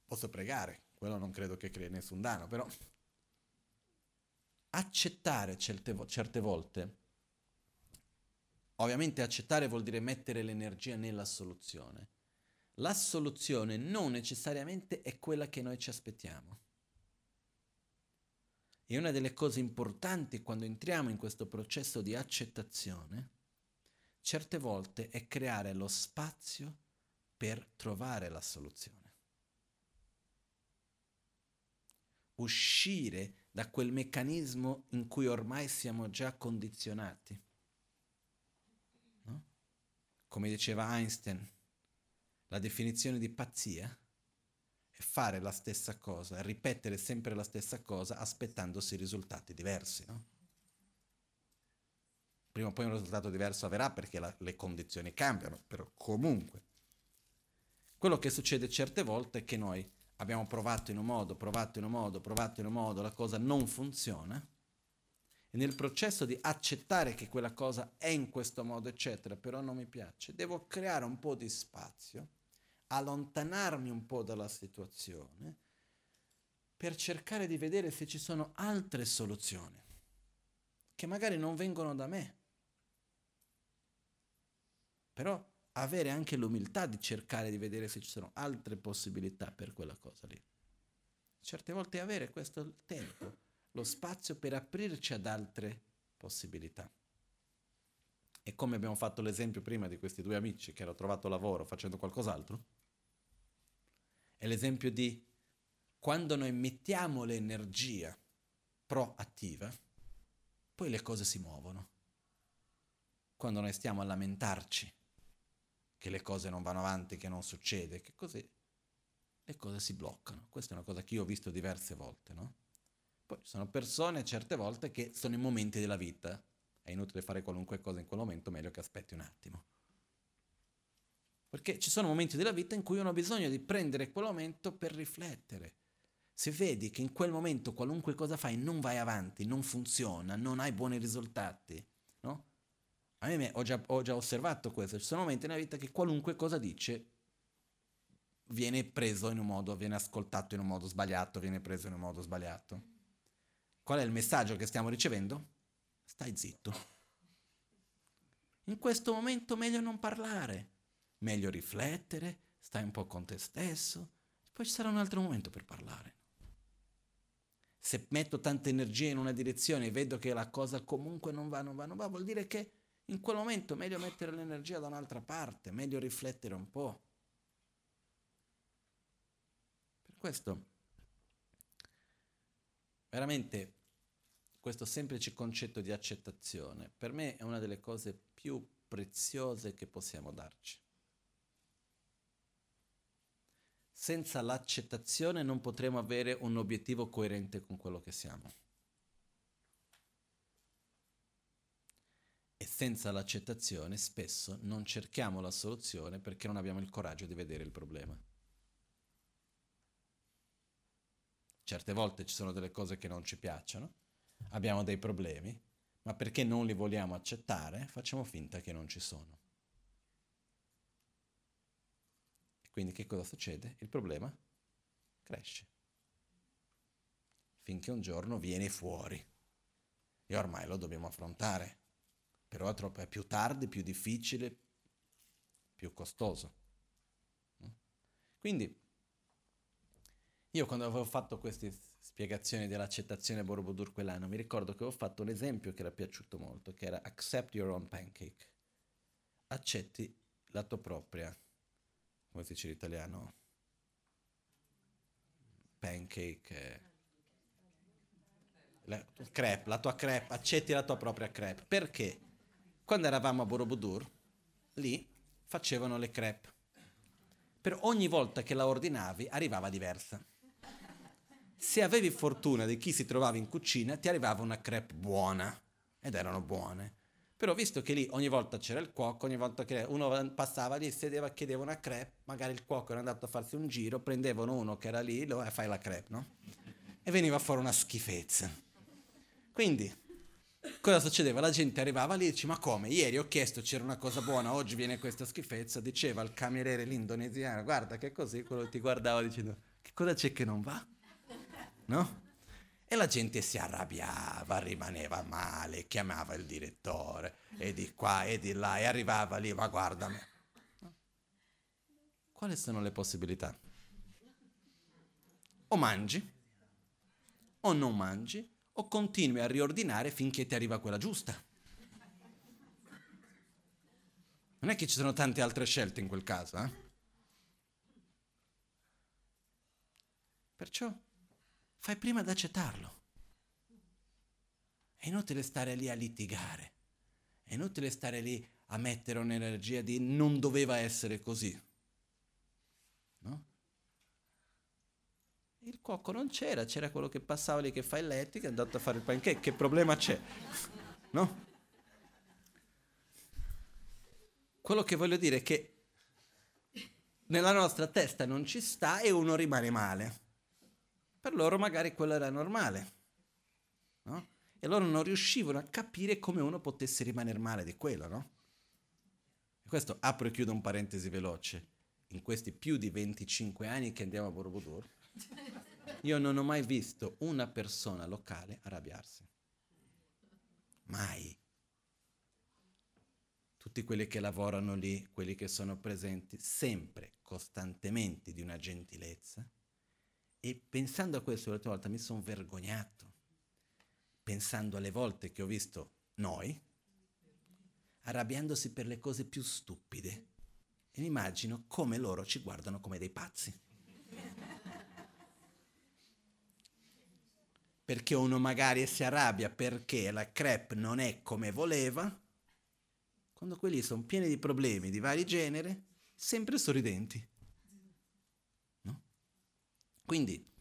Posso pregare, quello non credo che crei nessun danno, però accettare certe, certe volte, ovviamente accettare vuol dire mettere l'energia nella soluzione. La soluzione non necessariamente è quella che noi ci aspettiamo. E una delle cose importanti quando entriamo in questo processo di accettazione, certe volte è creare lo spazio per trovare la soluzione. Uscire da quel meccanismo in cui ormai siamo già condizionati. No? Come diceva Einstein, la definizione di pazzia fare la stessa cosa, ripetere sempre la stessa cosa aspettandosi risultati diversi. No? Prima o poi un risultato diverso avverrà perché la, le condizioni cambiano, però comunque. Quello che succede certe volte è che noi abbiamo provato in un modo, provato in un modo, provato in un modo, la cosa non funziona e nel processo di accettare che quella cosa è in questo modo, eccetera, però non mi piace, devo creare un po' di spazio allontanarmi un po' dalla situazione per cercare di vedere se ci sono altre soluzioni che magari non vengono da me. Però avere anche l'umiltà di cercare di vedere se ci sono altre possibilità per quella cosa lì. Certe volte avere questo tempo, lo spazio per aprirci ad altre possibilità. E come abbiamo fatto l'esempio prima di questi due amici che hanno trovato lavoro facendo qualcos'altro, è l'esempio di quando noi mettiamo l'energia proattiva, poi le cose si muovono. Quando noi stiamo a lamentarci che le cose non vanno avanti, che non succede, che così le cose si bloccano. Questa è una cosa che io ho visto diverse volte, no? Poi ci sono persone certe volte che sono in momenti della vita, è inutile fare qualunque cosa in quel momento, meglio che aspetti un attimo. Perché ci sono momenti della vita in cui uno ha bisogno di prendere quel momento per riflettere. Se vedi che in quel momento qualunque cosa fai non vai avanti, non funziona, non hai buoni risultati, no? A me ho già, ho già osservato questo, ci sono momenti nella vita che qualunque cosa dice viene preso in un modo, viene ascoltato in un modo sbagliato, viene preso in un modo sbagliato. Qual è il messaggio che stiamo ricevendo? Stai zitto. In questo momento meglio non parlare, meglio riflettere, stai un po' con te stesso, poi ci sarà un altro momento per parlare. Se metto tanta energia in una direzione e vedo che la cosa comunque non va, non va, non va, vuol dire che in quel momento è meglio mettere l'energia da un'altra parte, meglio riflettere un po'. Per questo, veramente, questo semplice concetto di accettazione, per me è una delle cose più preziose che possiamo darci. Senza l'accettazione non potremo avere un obiettivo coerente con quello che siamo. E senza l'accettazione spesso non cerchiamo la soluzione perché non abbiamo il coraggio di vedere il problema. Certe volte ci sono delle cose che non ci piacciono, abbiamo dei problemi, ma perché non li vogliamo accettare facciamo finta che non ci sono. Quindi che cosa succede? Il problema cresce. Finché un giorno viene fuori. E ormai lo dobbiamo affrontare. Però è, troppo, è più tardi, più difficile, più costoso. Quindi io quando avevo fatto queste spiegazioni dell'accettazione Borobudur quell'anno, mi ricordo che avevo fatto un esempio che era piaciuto molto, che era accept your own pancake. Accetti la tua propria come dice in italiano? Pancake. La, crepe, la tua crepe, accetti la tua propria crepe. Perché? Quando eravamo a Borobudur, lì facevano le crepe. Per ogni volta che la ordinavi arrivava diversa. Se avevi fortuna di chi si trovava in cucina, ti arrivava una crepe buona. Ed erano buone. Però visto che lì ogni volta c'era il cuoco, ogni volta che uno passava lì, sedeva, chiedeva una crepe, magari il cuoco era andato a farsi un giro, prendevano uno che era lì e fai la crepe, no? E veniva fuori una schifezza. Quindi, cosa succedeva? La gente arrivava lì e dice, ma come? Ieri ho chiesto c'era una cosa buona, oggi viene questa schifezza, diceva il cameriere l'indonesiano, guarda che così, quello ti guardava dicendo, che cosa c'è che non va? No? E la gente si arrabbiava, rimaneva male, chiamava il direttore e di qua e di là e arrivava lì, ma guardami. Quali sono le possibilità? O mangi, o non mangi, o continui a riordinare finché ti arriva quella giusta. Non è che ci sono tante altre scelte in quel caso, eh? Perciò fai prima ad accettarlo. È inutile stare lì a litigare, è inutile stare lì a mettere un'energia di non doveva essere così. No? Il cuoco non c'era, c'era quello che passava lì che fa il letto, che è andato a fare il pancake, che problema c'è? No? Quello che voglio dire è che nella nostra testa non ci sta e uno rimane male. Per loro magari quello era normale. No? E loro non riuscivano a capire come uno potesse rimanere male di quello, no? E questo apro e chiudo un parentesi veloce. In questi più di 25 anni che andiamo a Borobudur, io non ho mai visto una persona locale arrabbiarsi. Mai. Tutti quelli che lavorano lì, quelli che sono presenti, sempre, costantemente di una gentilezza, e pensando a questo l'ultima volta mi sono vergognato, pensando alle volte che ho visto noi, arrabbiandosi per le cose più stupide. E mi immagino come loro ci guardano come dei pazzi. Perché uno magari si arrabbia perché la crepe non è come voleva, quando quelli sono pieni di problemi di vari genere, sempre sorridenti. Quindi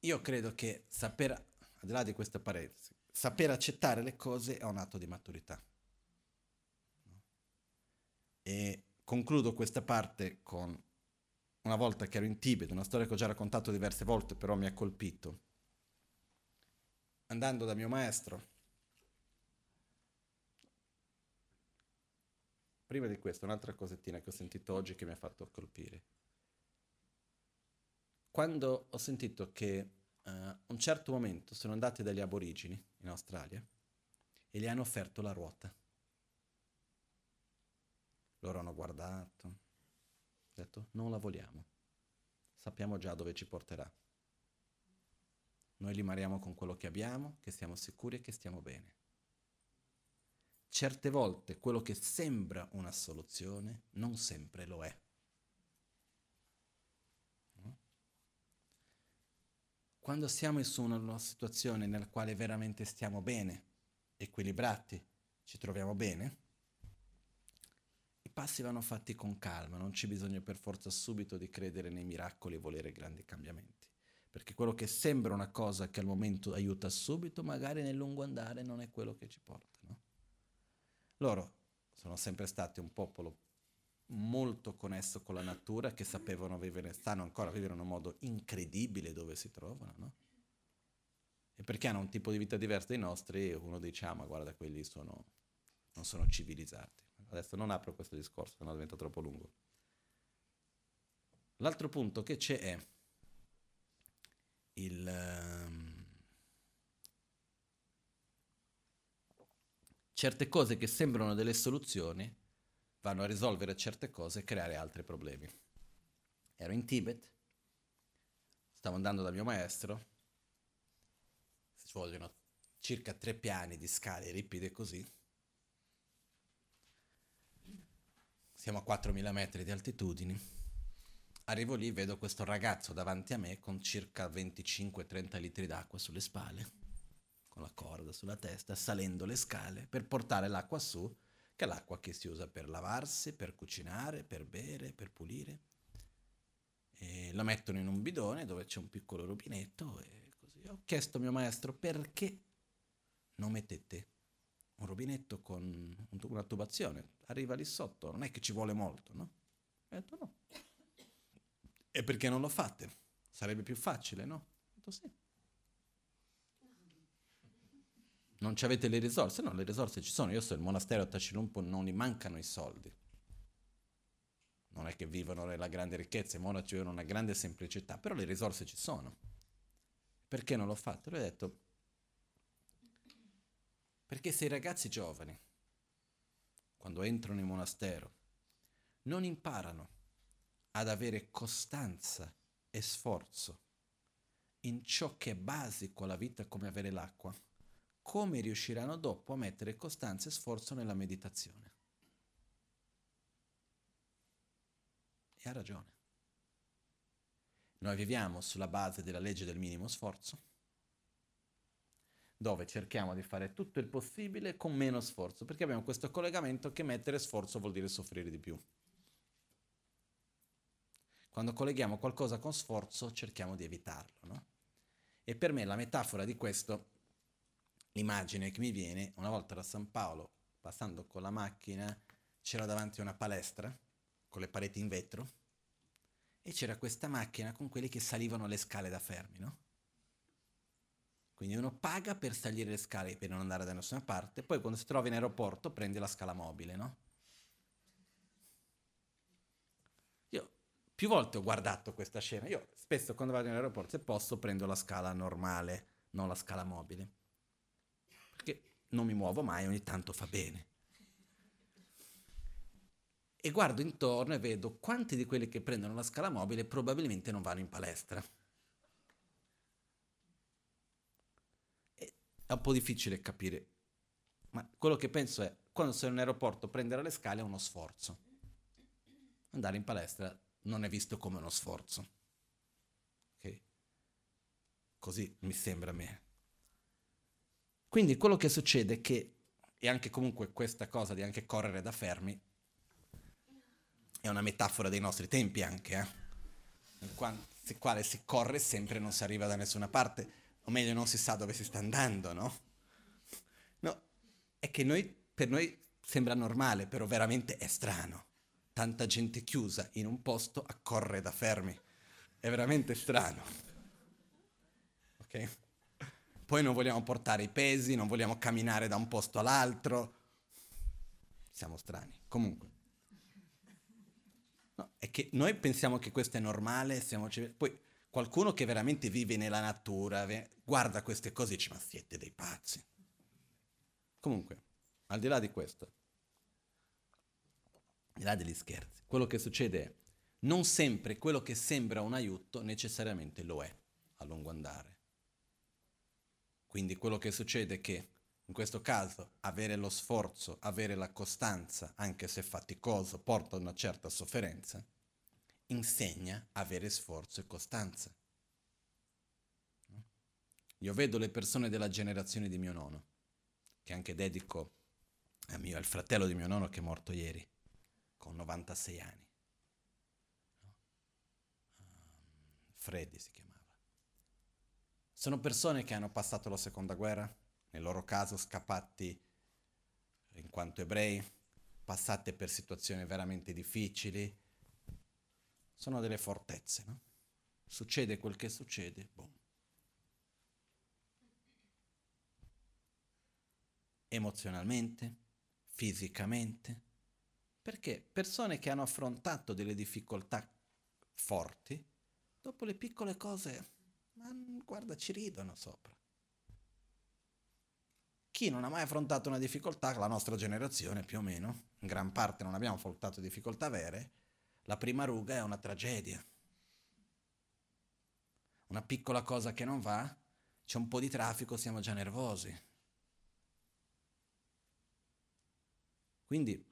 io credo che saper, al di là di questa parentesi, saper accettare le cose è un atto di maturità. E concludo questa parte con una volta che ero in Tibet, una storia che ho già raccontato diverse volte, però mi ha colpito. Andando da mio maestro, prima di questo, un'altra cosettina che ho sentito oggi che mi ha fatto colpire. Quando ho sentito che uh, a un certo momento sono andati dagli aborigini in Australia e gli hanno offerto la ruota. Loro hanno guardato, hanno detto non la vogliamo, sappiamo già dove ci porterà. Noi rimaniamo con quello che abbiamo, che siamo sicuri e che stiamo bene. Certe volte quello che sembra una soluzione non sempre lo è. Quando siamo in una situazione nella quale veramente stiamo bene, equilibrati, ci troviamo bene, i passi vanno fatti con calma, non c'è bisogno per forza subito di credere nei miracoli e volere grandi cambiamenti. Perché quello che sembra una cosa che al momento aiuta subito, magari nel lungo andare non è quello che ci porta. Loro sono sempre stati un popolo molto connesso con la natura, che sapevano vivere, stanno ancora a vivere in un modo incredibile dove si trovano, no? E perché hanno un tipo di vita diverso dai nostri, uno dice, ah ma guarda, quelli sono, non sono civilizzati. Adesso non apro questo discorso, se no diventa troppo lungo. L'altro punto che c'è è il... certe cose che sembrano delle soluzioni vanno a risolvere certe cose e creare altri problemi. Ero in Tibet, stavo andando dal mio maestro, si vogliono circa tre piani di scale ripide così. Siamo a 4.000 metri di altitudine. Arrivo lì, vedo questo ragazzo davanti a me con circa 25-30 litri d'acqua sulle spalle, con la corda sulla testa, salendo le scale per portare l'acqua su che è l'acqua che si usa per lavarsi, per cucinare, per bere, per pulire. E la mettono in un bidone dove c'è un piccolo rubinetto e così. Ho chiesto al mio maestro perché non mettete un rubinetto con una tubazione, arriva lì sotto, non è che ci vuole molto, no? Ho detto no. E perché non lo fate? Sarebbe più facile, no? Ho detto sì. Non ci avete le risorse? No, le risorse ci sono. Io so il monastero a Tacilumpo non gli mancano i soldi. Non è che vivono nella grande ricchezza, i monaci vivono una grande semplicità, però le risorse ci sono. Perché non l'ho fatto? Ha detto, perché se i ragazzi giovani, quando entrano in monastero, non imparano ad avere costanza e sforzo in ciò che è basico alla vita come avere l'acqua, come riusciranno dopo a mettere costanza e sforzo nella meditazione. E ha ragione. Noi viviamo sulla base della legge del minimo sforzo, dove cerchiamo di fare tutto il possibile con meno sforzo, perché abbiamo questo collegamento che mettere sforzo vuol dire soffrire di più. Quando colleghiamo qualcosa con sforzo cerchiamo di evitarlo, no? E per me la metafora di questo l'immagine che mi viene, una volta da San Paolo, passando con la macchina, c'era davanti una palestra con le pareti in vetro e c'era questa macchina con quelli che salivano le scale da fermi, no? Quindi uno paga per salire le scale per non andare da nessuna parte, poi quando si trova in aeroporto prende la scala mobile, no? Io più volte ho guardato questa scena, io spesso quando vado in aeroporto se posso prendo la scala normale, non la scala mobile non mi muovo mai, ogni tanto fa bene. E guardo intorno e vedo quanti di quelli che prendono la scala mobile probabilmente non vanno in palestra. è un po' difficile capire, ma quello che penso è, quando sei in aeroporto, prendere le scale è uno sforzo. Andare in palestra non è visto come uno sforzo. Okay? Così mi sembra a me. Quindi quello che succede è che E anche comunque questa cosa di anche correre da fermi è una metafora dei nostri tempi anche, eh? nel quale si corre sempre e non si arriva da nessuna parte, o meglio non si sa dove si sta andando, no? No, è che noi, per noi sembra normale, però veramente è strano. Tanta gente chiusa in un posto a correre da fermi. È veramente strano. Ok? Poi non vogliamo portare i pesi, non vogliamo camminare da un posto all'altro. Siamo strani. Comunque. No, è che noi pensiamo che questo è normale, siamo poi qualcuno che veramente vive nella natura, guarda queste cose e dice ma siete dei pazzi. Comunque, al di là di questo, al di là degli scherzi, quello che succede è non sempre quello che sembra un aiuto necessariamente lo è a lungo andare. Quindi quello che succede è che in questo caso avere lo sforzo, avere la costanza, anche se faticoso, porta a una certa sofferenza, insegna avere sforzo e costanza. Io vedo le persone della generazione di mio nonno, che anche dedico a mio, al fratello di mio nonno che è morto ieri, con 96 anni. Freddy si chiamava. Sono persone che hanno passato la seconda guerra, nel loro caso scappati in quanto ebrei, passate per situazioni veramente difficili, sono delle fortezze, no? Succede quel che succede, boom. Emozionalmente, fisicamente, perché persone che hanno affrontato delle difficoltà forti, dopo le piccole cose, ma guarda, ci ridono sopra. Chi non ha mai affrontato una difficoltà, la nostra generazione più o meno, in gran parte non abbiamo affrontato difficoltà vere, la prima ruga è una tragedia. Una piccola cosa che non va, c'è un po' di traffico, siamo già nervosi. Quindi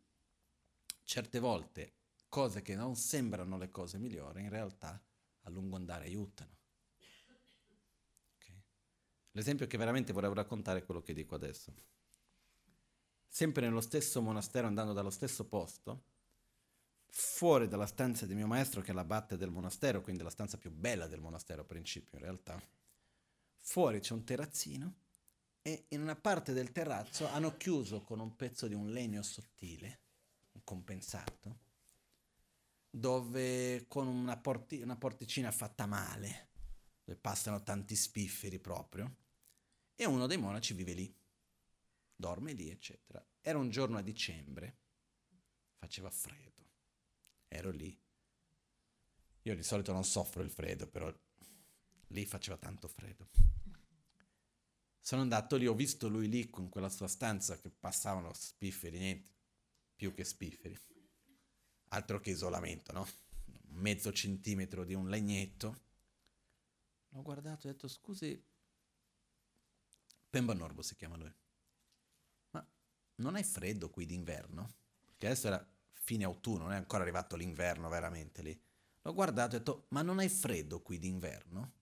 certe volte cose che non sembrano le cose migliori, in realtà a lungo andare aiutano. L'esempio che veramente volevo raccontare è quello che dico adesso. Sempre nello stesso monastero, andando dallo stesso posto, fuori dalla stanza di mio maestro, che è l'abate del monastero, quindi la stanza più bella del monastero a principio in realtà, fuori c'è un terrazzino e in una parte del terrazzo hanno chiuso con un pezzo di un legno sottile, un compensato, dove con una, porti- una porticina fatta male, dove passano tanti spifferi proprio, e uno dei monaci vive lì, dorme lì, eccetera. Era un giorno a dicembre, faceva freddo ero lì. Io di solito non soffro il freddo, però lì faceva tanto freddo. Sono andato lì, ho visto lui lì con quella sua stanza che passavano spifferi, niente, più che spifferi. Altro che isolamento, no? Mezzo centimetro di un legnetto. L'ho guardato e ho detto, scusi, Pemba Norbo si chiama lui. Ma non hai freddo qui d'inverno? Perché adesso era fine autunno, non è ancora arrivato l'inverno veramente lì. L'ho guardato e ho detto, ma non hai freddo qui d'inverno?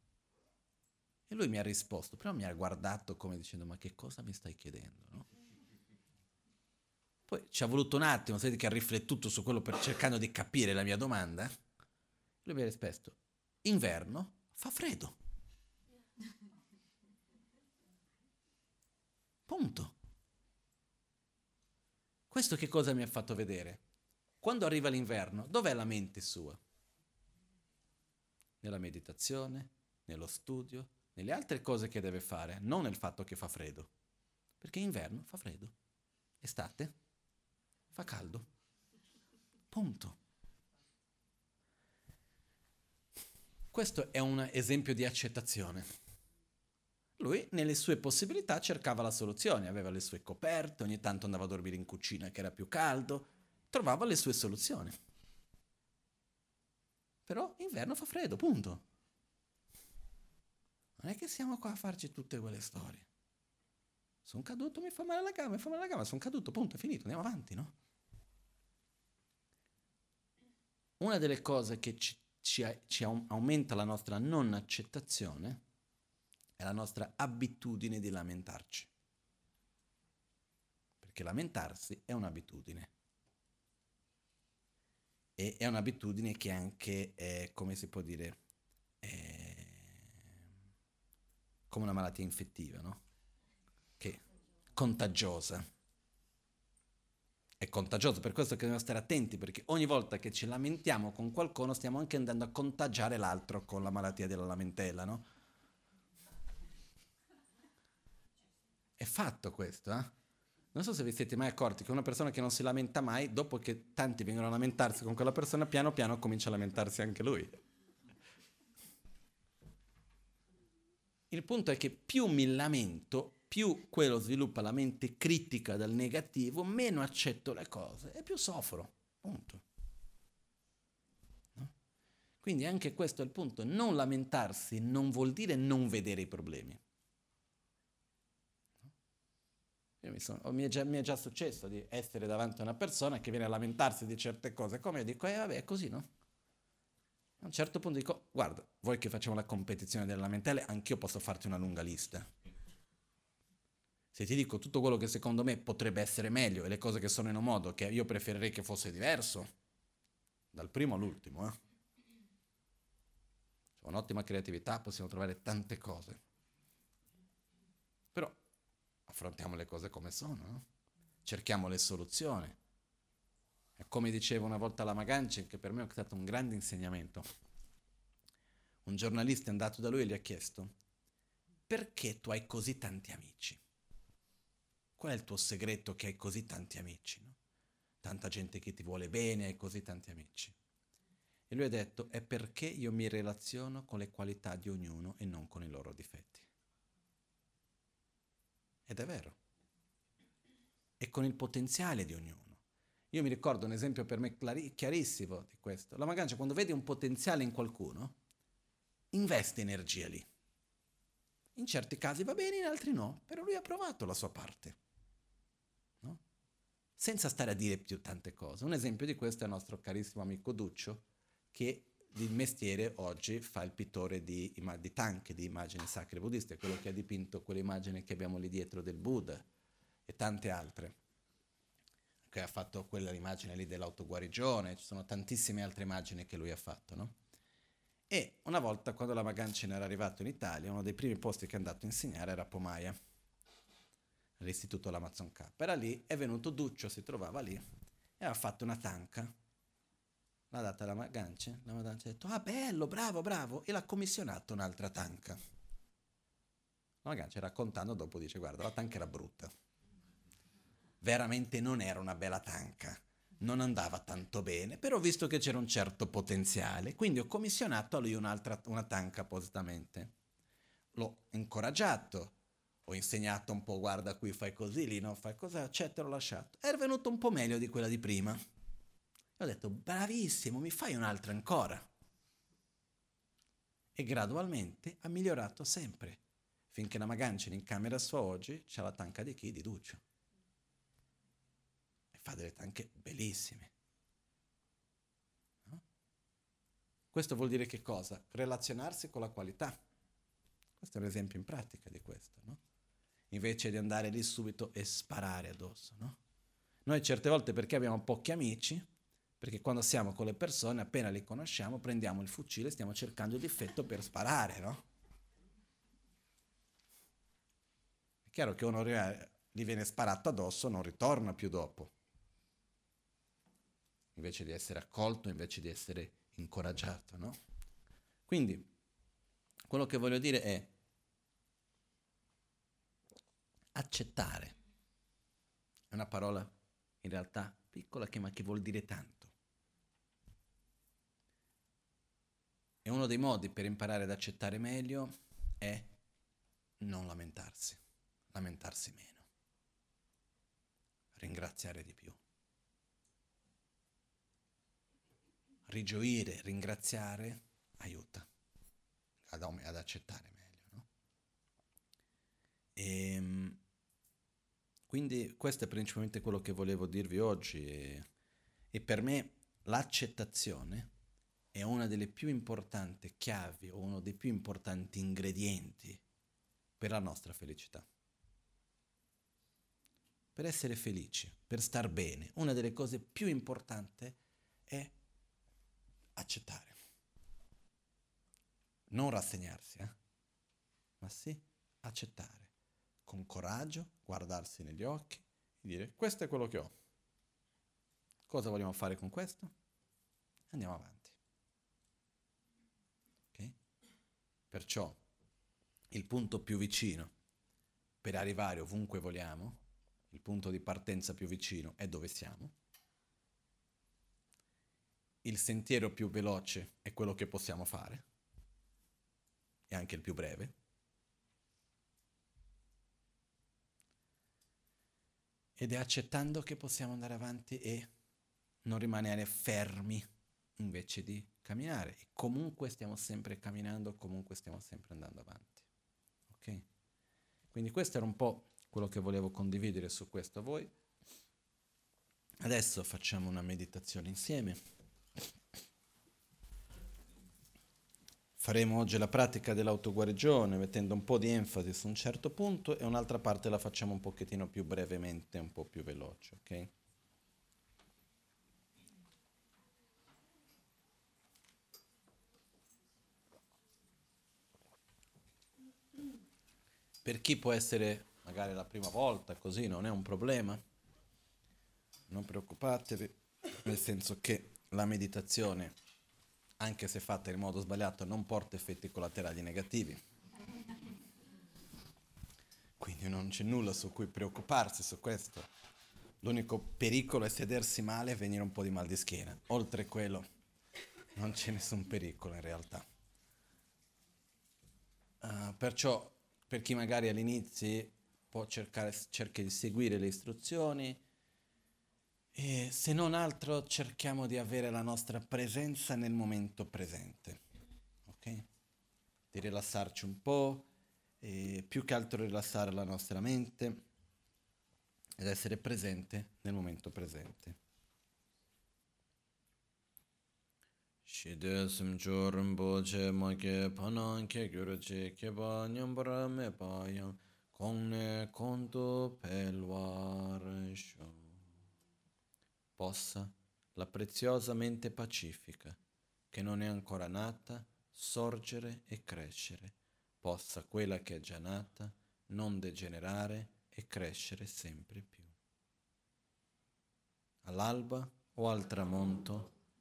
E lui mi ha risposto, però mi ha guardato come dicendo, ma che cosa mi stai chiedendo? No? Poi ci ha voluto un attimo, sai che ha riflettuto su quello per, cercando di capire la mia domanda. Lui mi ha risposto, inverno fa freddo. Punto. Questo che cosa mi ha fatto vedere? Quando arriva l'inverno, dov'è la mente sua? Nella meditazione, nello studio, nelle altre cose che deve fare, non nel fatto che fa freddo. Perché inverno fa freddo, estate fa caldo. Punto. Questo è un esempio di accettazione. Lui nelle sue possibilità cercava la soluzione, aveva le sue coperte, ogni tanto andava a dormire in cucina che era più caldo, trovava le sue soluzioni. Però inverno fa freddo, punto. Non è che siamo qua a farci tutte quelle storie. Sono caduto, mi fa male la gamba, mi fa male la gamba, sono caduto, punto, è finito, andiamo avanti, no? Una delle cose che ci, ci, ci aumenta la nostra non accettazione è la nostra abitudine di lamentarci Perché lamentarsi è un'abitudine. E è un'abitudine che anche è, come si può dire, è come una malattia infettiva, no? Che è contagiosa. È contagiosa, per questo che dobbiamo stare attenti, perché ogni volta che ci lamentiamo con qualcuno stiamo anche andando a contagiare l'altro con la malattia della lamentela, no? È fatto questo, eh? Non so se vi siete mai accorti che una persona che non si lamenta mai, dopo che tanti vengono a lamentarsi con quella persona, piano piano comincia a lamentarsi anche lui. Il punto è che più mi lamento, più quello sviluppa la mente critica dal negativo, meno accetto le cose e più soffro. Punto. No? Quindi anche questo è il punto. Non lamentarsi non vuol dire non vedere i problemi. Mi, sono, mi, è già, mi, è già, successo di essere davanti a una persona che viene a lamentarsi di certe cose, come io dico, eh vabbè, è così, no? A un certo punto dico, guarda, vuoi che facciamo la competizione delle lamentele? Anch'io posso farti una lunga lista. Se ti dico tutto quello che secondo me potrebbe essere meglio e le cose che sono in un modo che io preferirei che fosse diverso, dal primo all'ultimo, eh? C'è un'ottima creatività, possiamo trovare tante cose. Però affrontiamo le cose come sono, no? cerchiamo le soluzioni. E come diceva una volta la Maganci, che per me è stato un grande insegnamento, un giornalista è andato da lui e gli ha chiesto, perché tu hai così tanti amici? Qual è il tuo segreto che hai così tanti amici? No? Tanta gente che ti vuole bene, hai così tanti amici. E lui ha detto, è perché io mi relaziono con le qualità di ognuno e non con i loro difetti. Ed è vero. E con il potenziale di ognuno. Io mi ricordo un esempio per me chiarissimo di questo. La Magancia, quando vede un potenziale in qualcuno, investe energia lì. In certi casi va bene, in altri no, però lui ha provato la sua parte. No? Senza stare a dire più tante cose. Un esempio di questo è il nostro carissimo amico Duccio, che di mestiere oggi fa il pittore di, di tanche, di immagini sacre buddiste, quello che ha dipinto quell'immagine che abbiamo lì dietro del Buddha e tante altre, che ha fatto quella immagine lì dell'autoguarigione, ci sono tantissime altre immagini che lui ha fatto, no? E una volta, quando la Magancina era arrivato in Italia, uno dei primi posti che è andato a insegnare era Pomaia, all'istituto L'Amazon K. Era lì, è venuto Duccio, si trovava lì, e ha fatto una tanca l'ha data la Magancia, la Magancia ha detto, ah bello, bravo, bravo, e l'ha commissionato un'altra tanca. La Magancia raccontando dopo dice, guarda, la tanca era brutta. Veramente non era una bella tanca, non andava tanto bene, però ho visto che c'era un certo potenziale, quindi ho commissionato a lui un'altra, una tanca appositamente. L'ho incoraggiato, ho insegnato un po', guarda qui fai così, lì no, fai così, eccetera, l'ho lasciato. È venuto un po' meglio di quella di prima. Ho detto, bravissimo, mi fai un'altra ancora. E gradualmente ha migliorato sempre, finché la Magancina in camera sua oggi c'ha la tanca di chi? Di Duccio. E fa delle tanche bellissime. No? Questo vuol dire che cosa? Relazionarsi con la qualità. Questo è un esempio in pratica di questo, no? Invece di andare lì subito e sparare addosso, no? Noi certe volte perché abbiamo pochi amici, perché quando siamo con le persone, appena le conosciamo, prendiamo il fucile e stiamo cercando il difetto per sparare, no? È chiaro che uno gli viene sparato addosso, non ritorna più dopo. Invece di essere accolto, invece di essere incoraggiato, no? Quindi, quello che voglio dire è accettare. È una parola in realtà piccola che, ma che vuol dire tanto. E uno dei modi per imparare ad accettare meglio è non lamentarsi, lamentarsi meno, ringraziare di più. Rigioire, ringraziare aiuta ad, ad accettare meglio. No? E, ehm, quindi questo è principalmente quello che volevo dirvi oggi e, e per me l'accettazione è una delle più importanti chiavi o uno dei più importanti ingredienti per la nostra felicità. per essere felici, per star bene, una delle cose più importanti è accettare. Non rassegnarsi, eh? ma sì accettare. Con coraggio, guardarsi negli occhi e dire questo è quello che ho. Cosa vogliamo fare con questo? Andiamo avanti. Okay? Perciò il punto più vicino per arrivare ovunque vogliamo, il punto di partenza più vicino è dove siamo. Il sentiero più veloce è quello che possiamo fare, e anche il più breve. Ed è accettando che possiamo andare avanti e non rimanere fermi invece di camminare. E comunque stiamo sempre camminando, comunque stiamo sempre andando avanti. Ok? Quindi questo era un po' quello che volevo condividere su questo a voi. Adesso facciamo una meditazione insieme. Faremo oggi la pratica dell'autoguarigione mettendo un po' di enfasi su un certo punto e un'altra parte la facciamo un pochettino più brevemente, un po' più veloce, ok? Per chi può essere magari la prima volta, così non è un problema, non preoccupatevi, nel senso che la meditazione anche se fatta in modo sbagliato, non porta effetti collaterali negativi. Quindi non c'è nulla su cui preoccuparsi su questo. L'unico pericolo è sedersi male e venire un po' di mal di schiena. Oltre quello non c'è nessun pericolo in realtà. Uh, perciò per chi magari all'inizio può cercare cerca di seguire le istruzioni, e se non altro cerchiamo di avere la nostra presenza nel momento presente, ok? Di rilassarci un po', più che altro rilassare la nostra mente ed essere presente nel momento presente. Shide simcho rinpo che ma che panan che gyuru che che ba nyambara me pa yang kong ne konto pelwar sho possa la preziosa mente pacifica, che non è ancora nata, sorgere e crescere, possa quella che è già nata non degenerare e crescere sempre più. All'alba o al tramonto,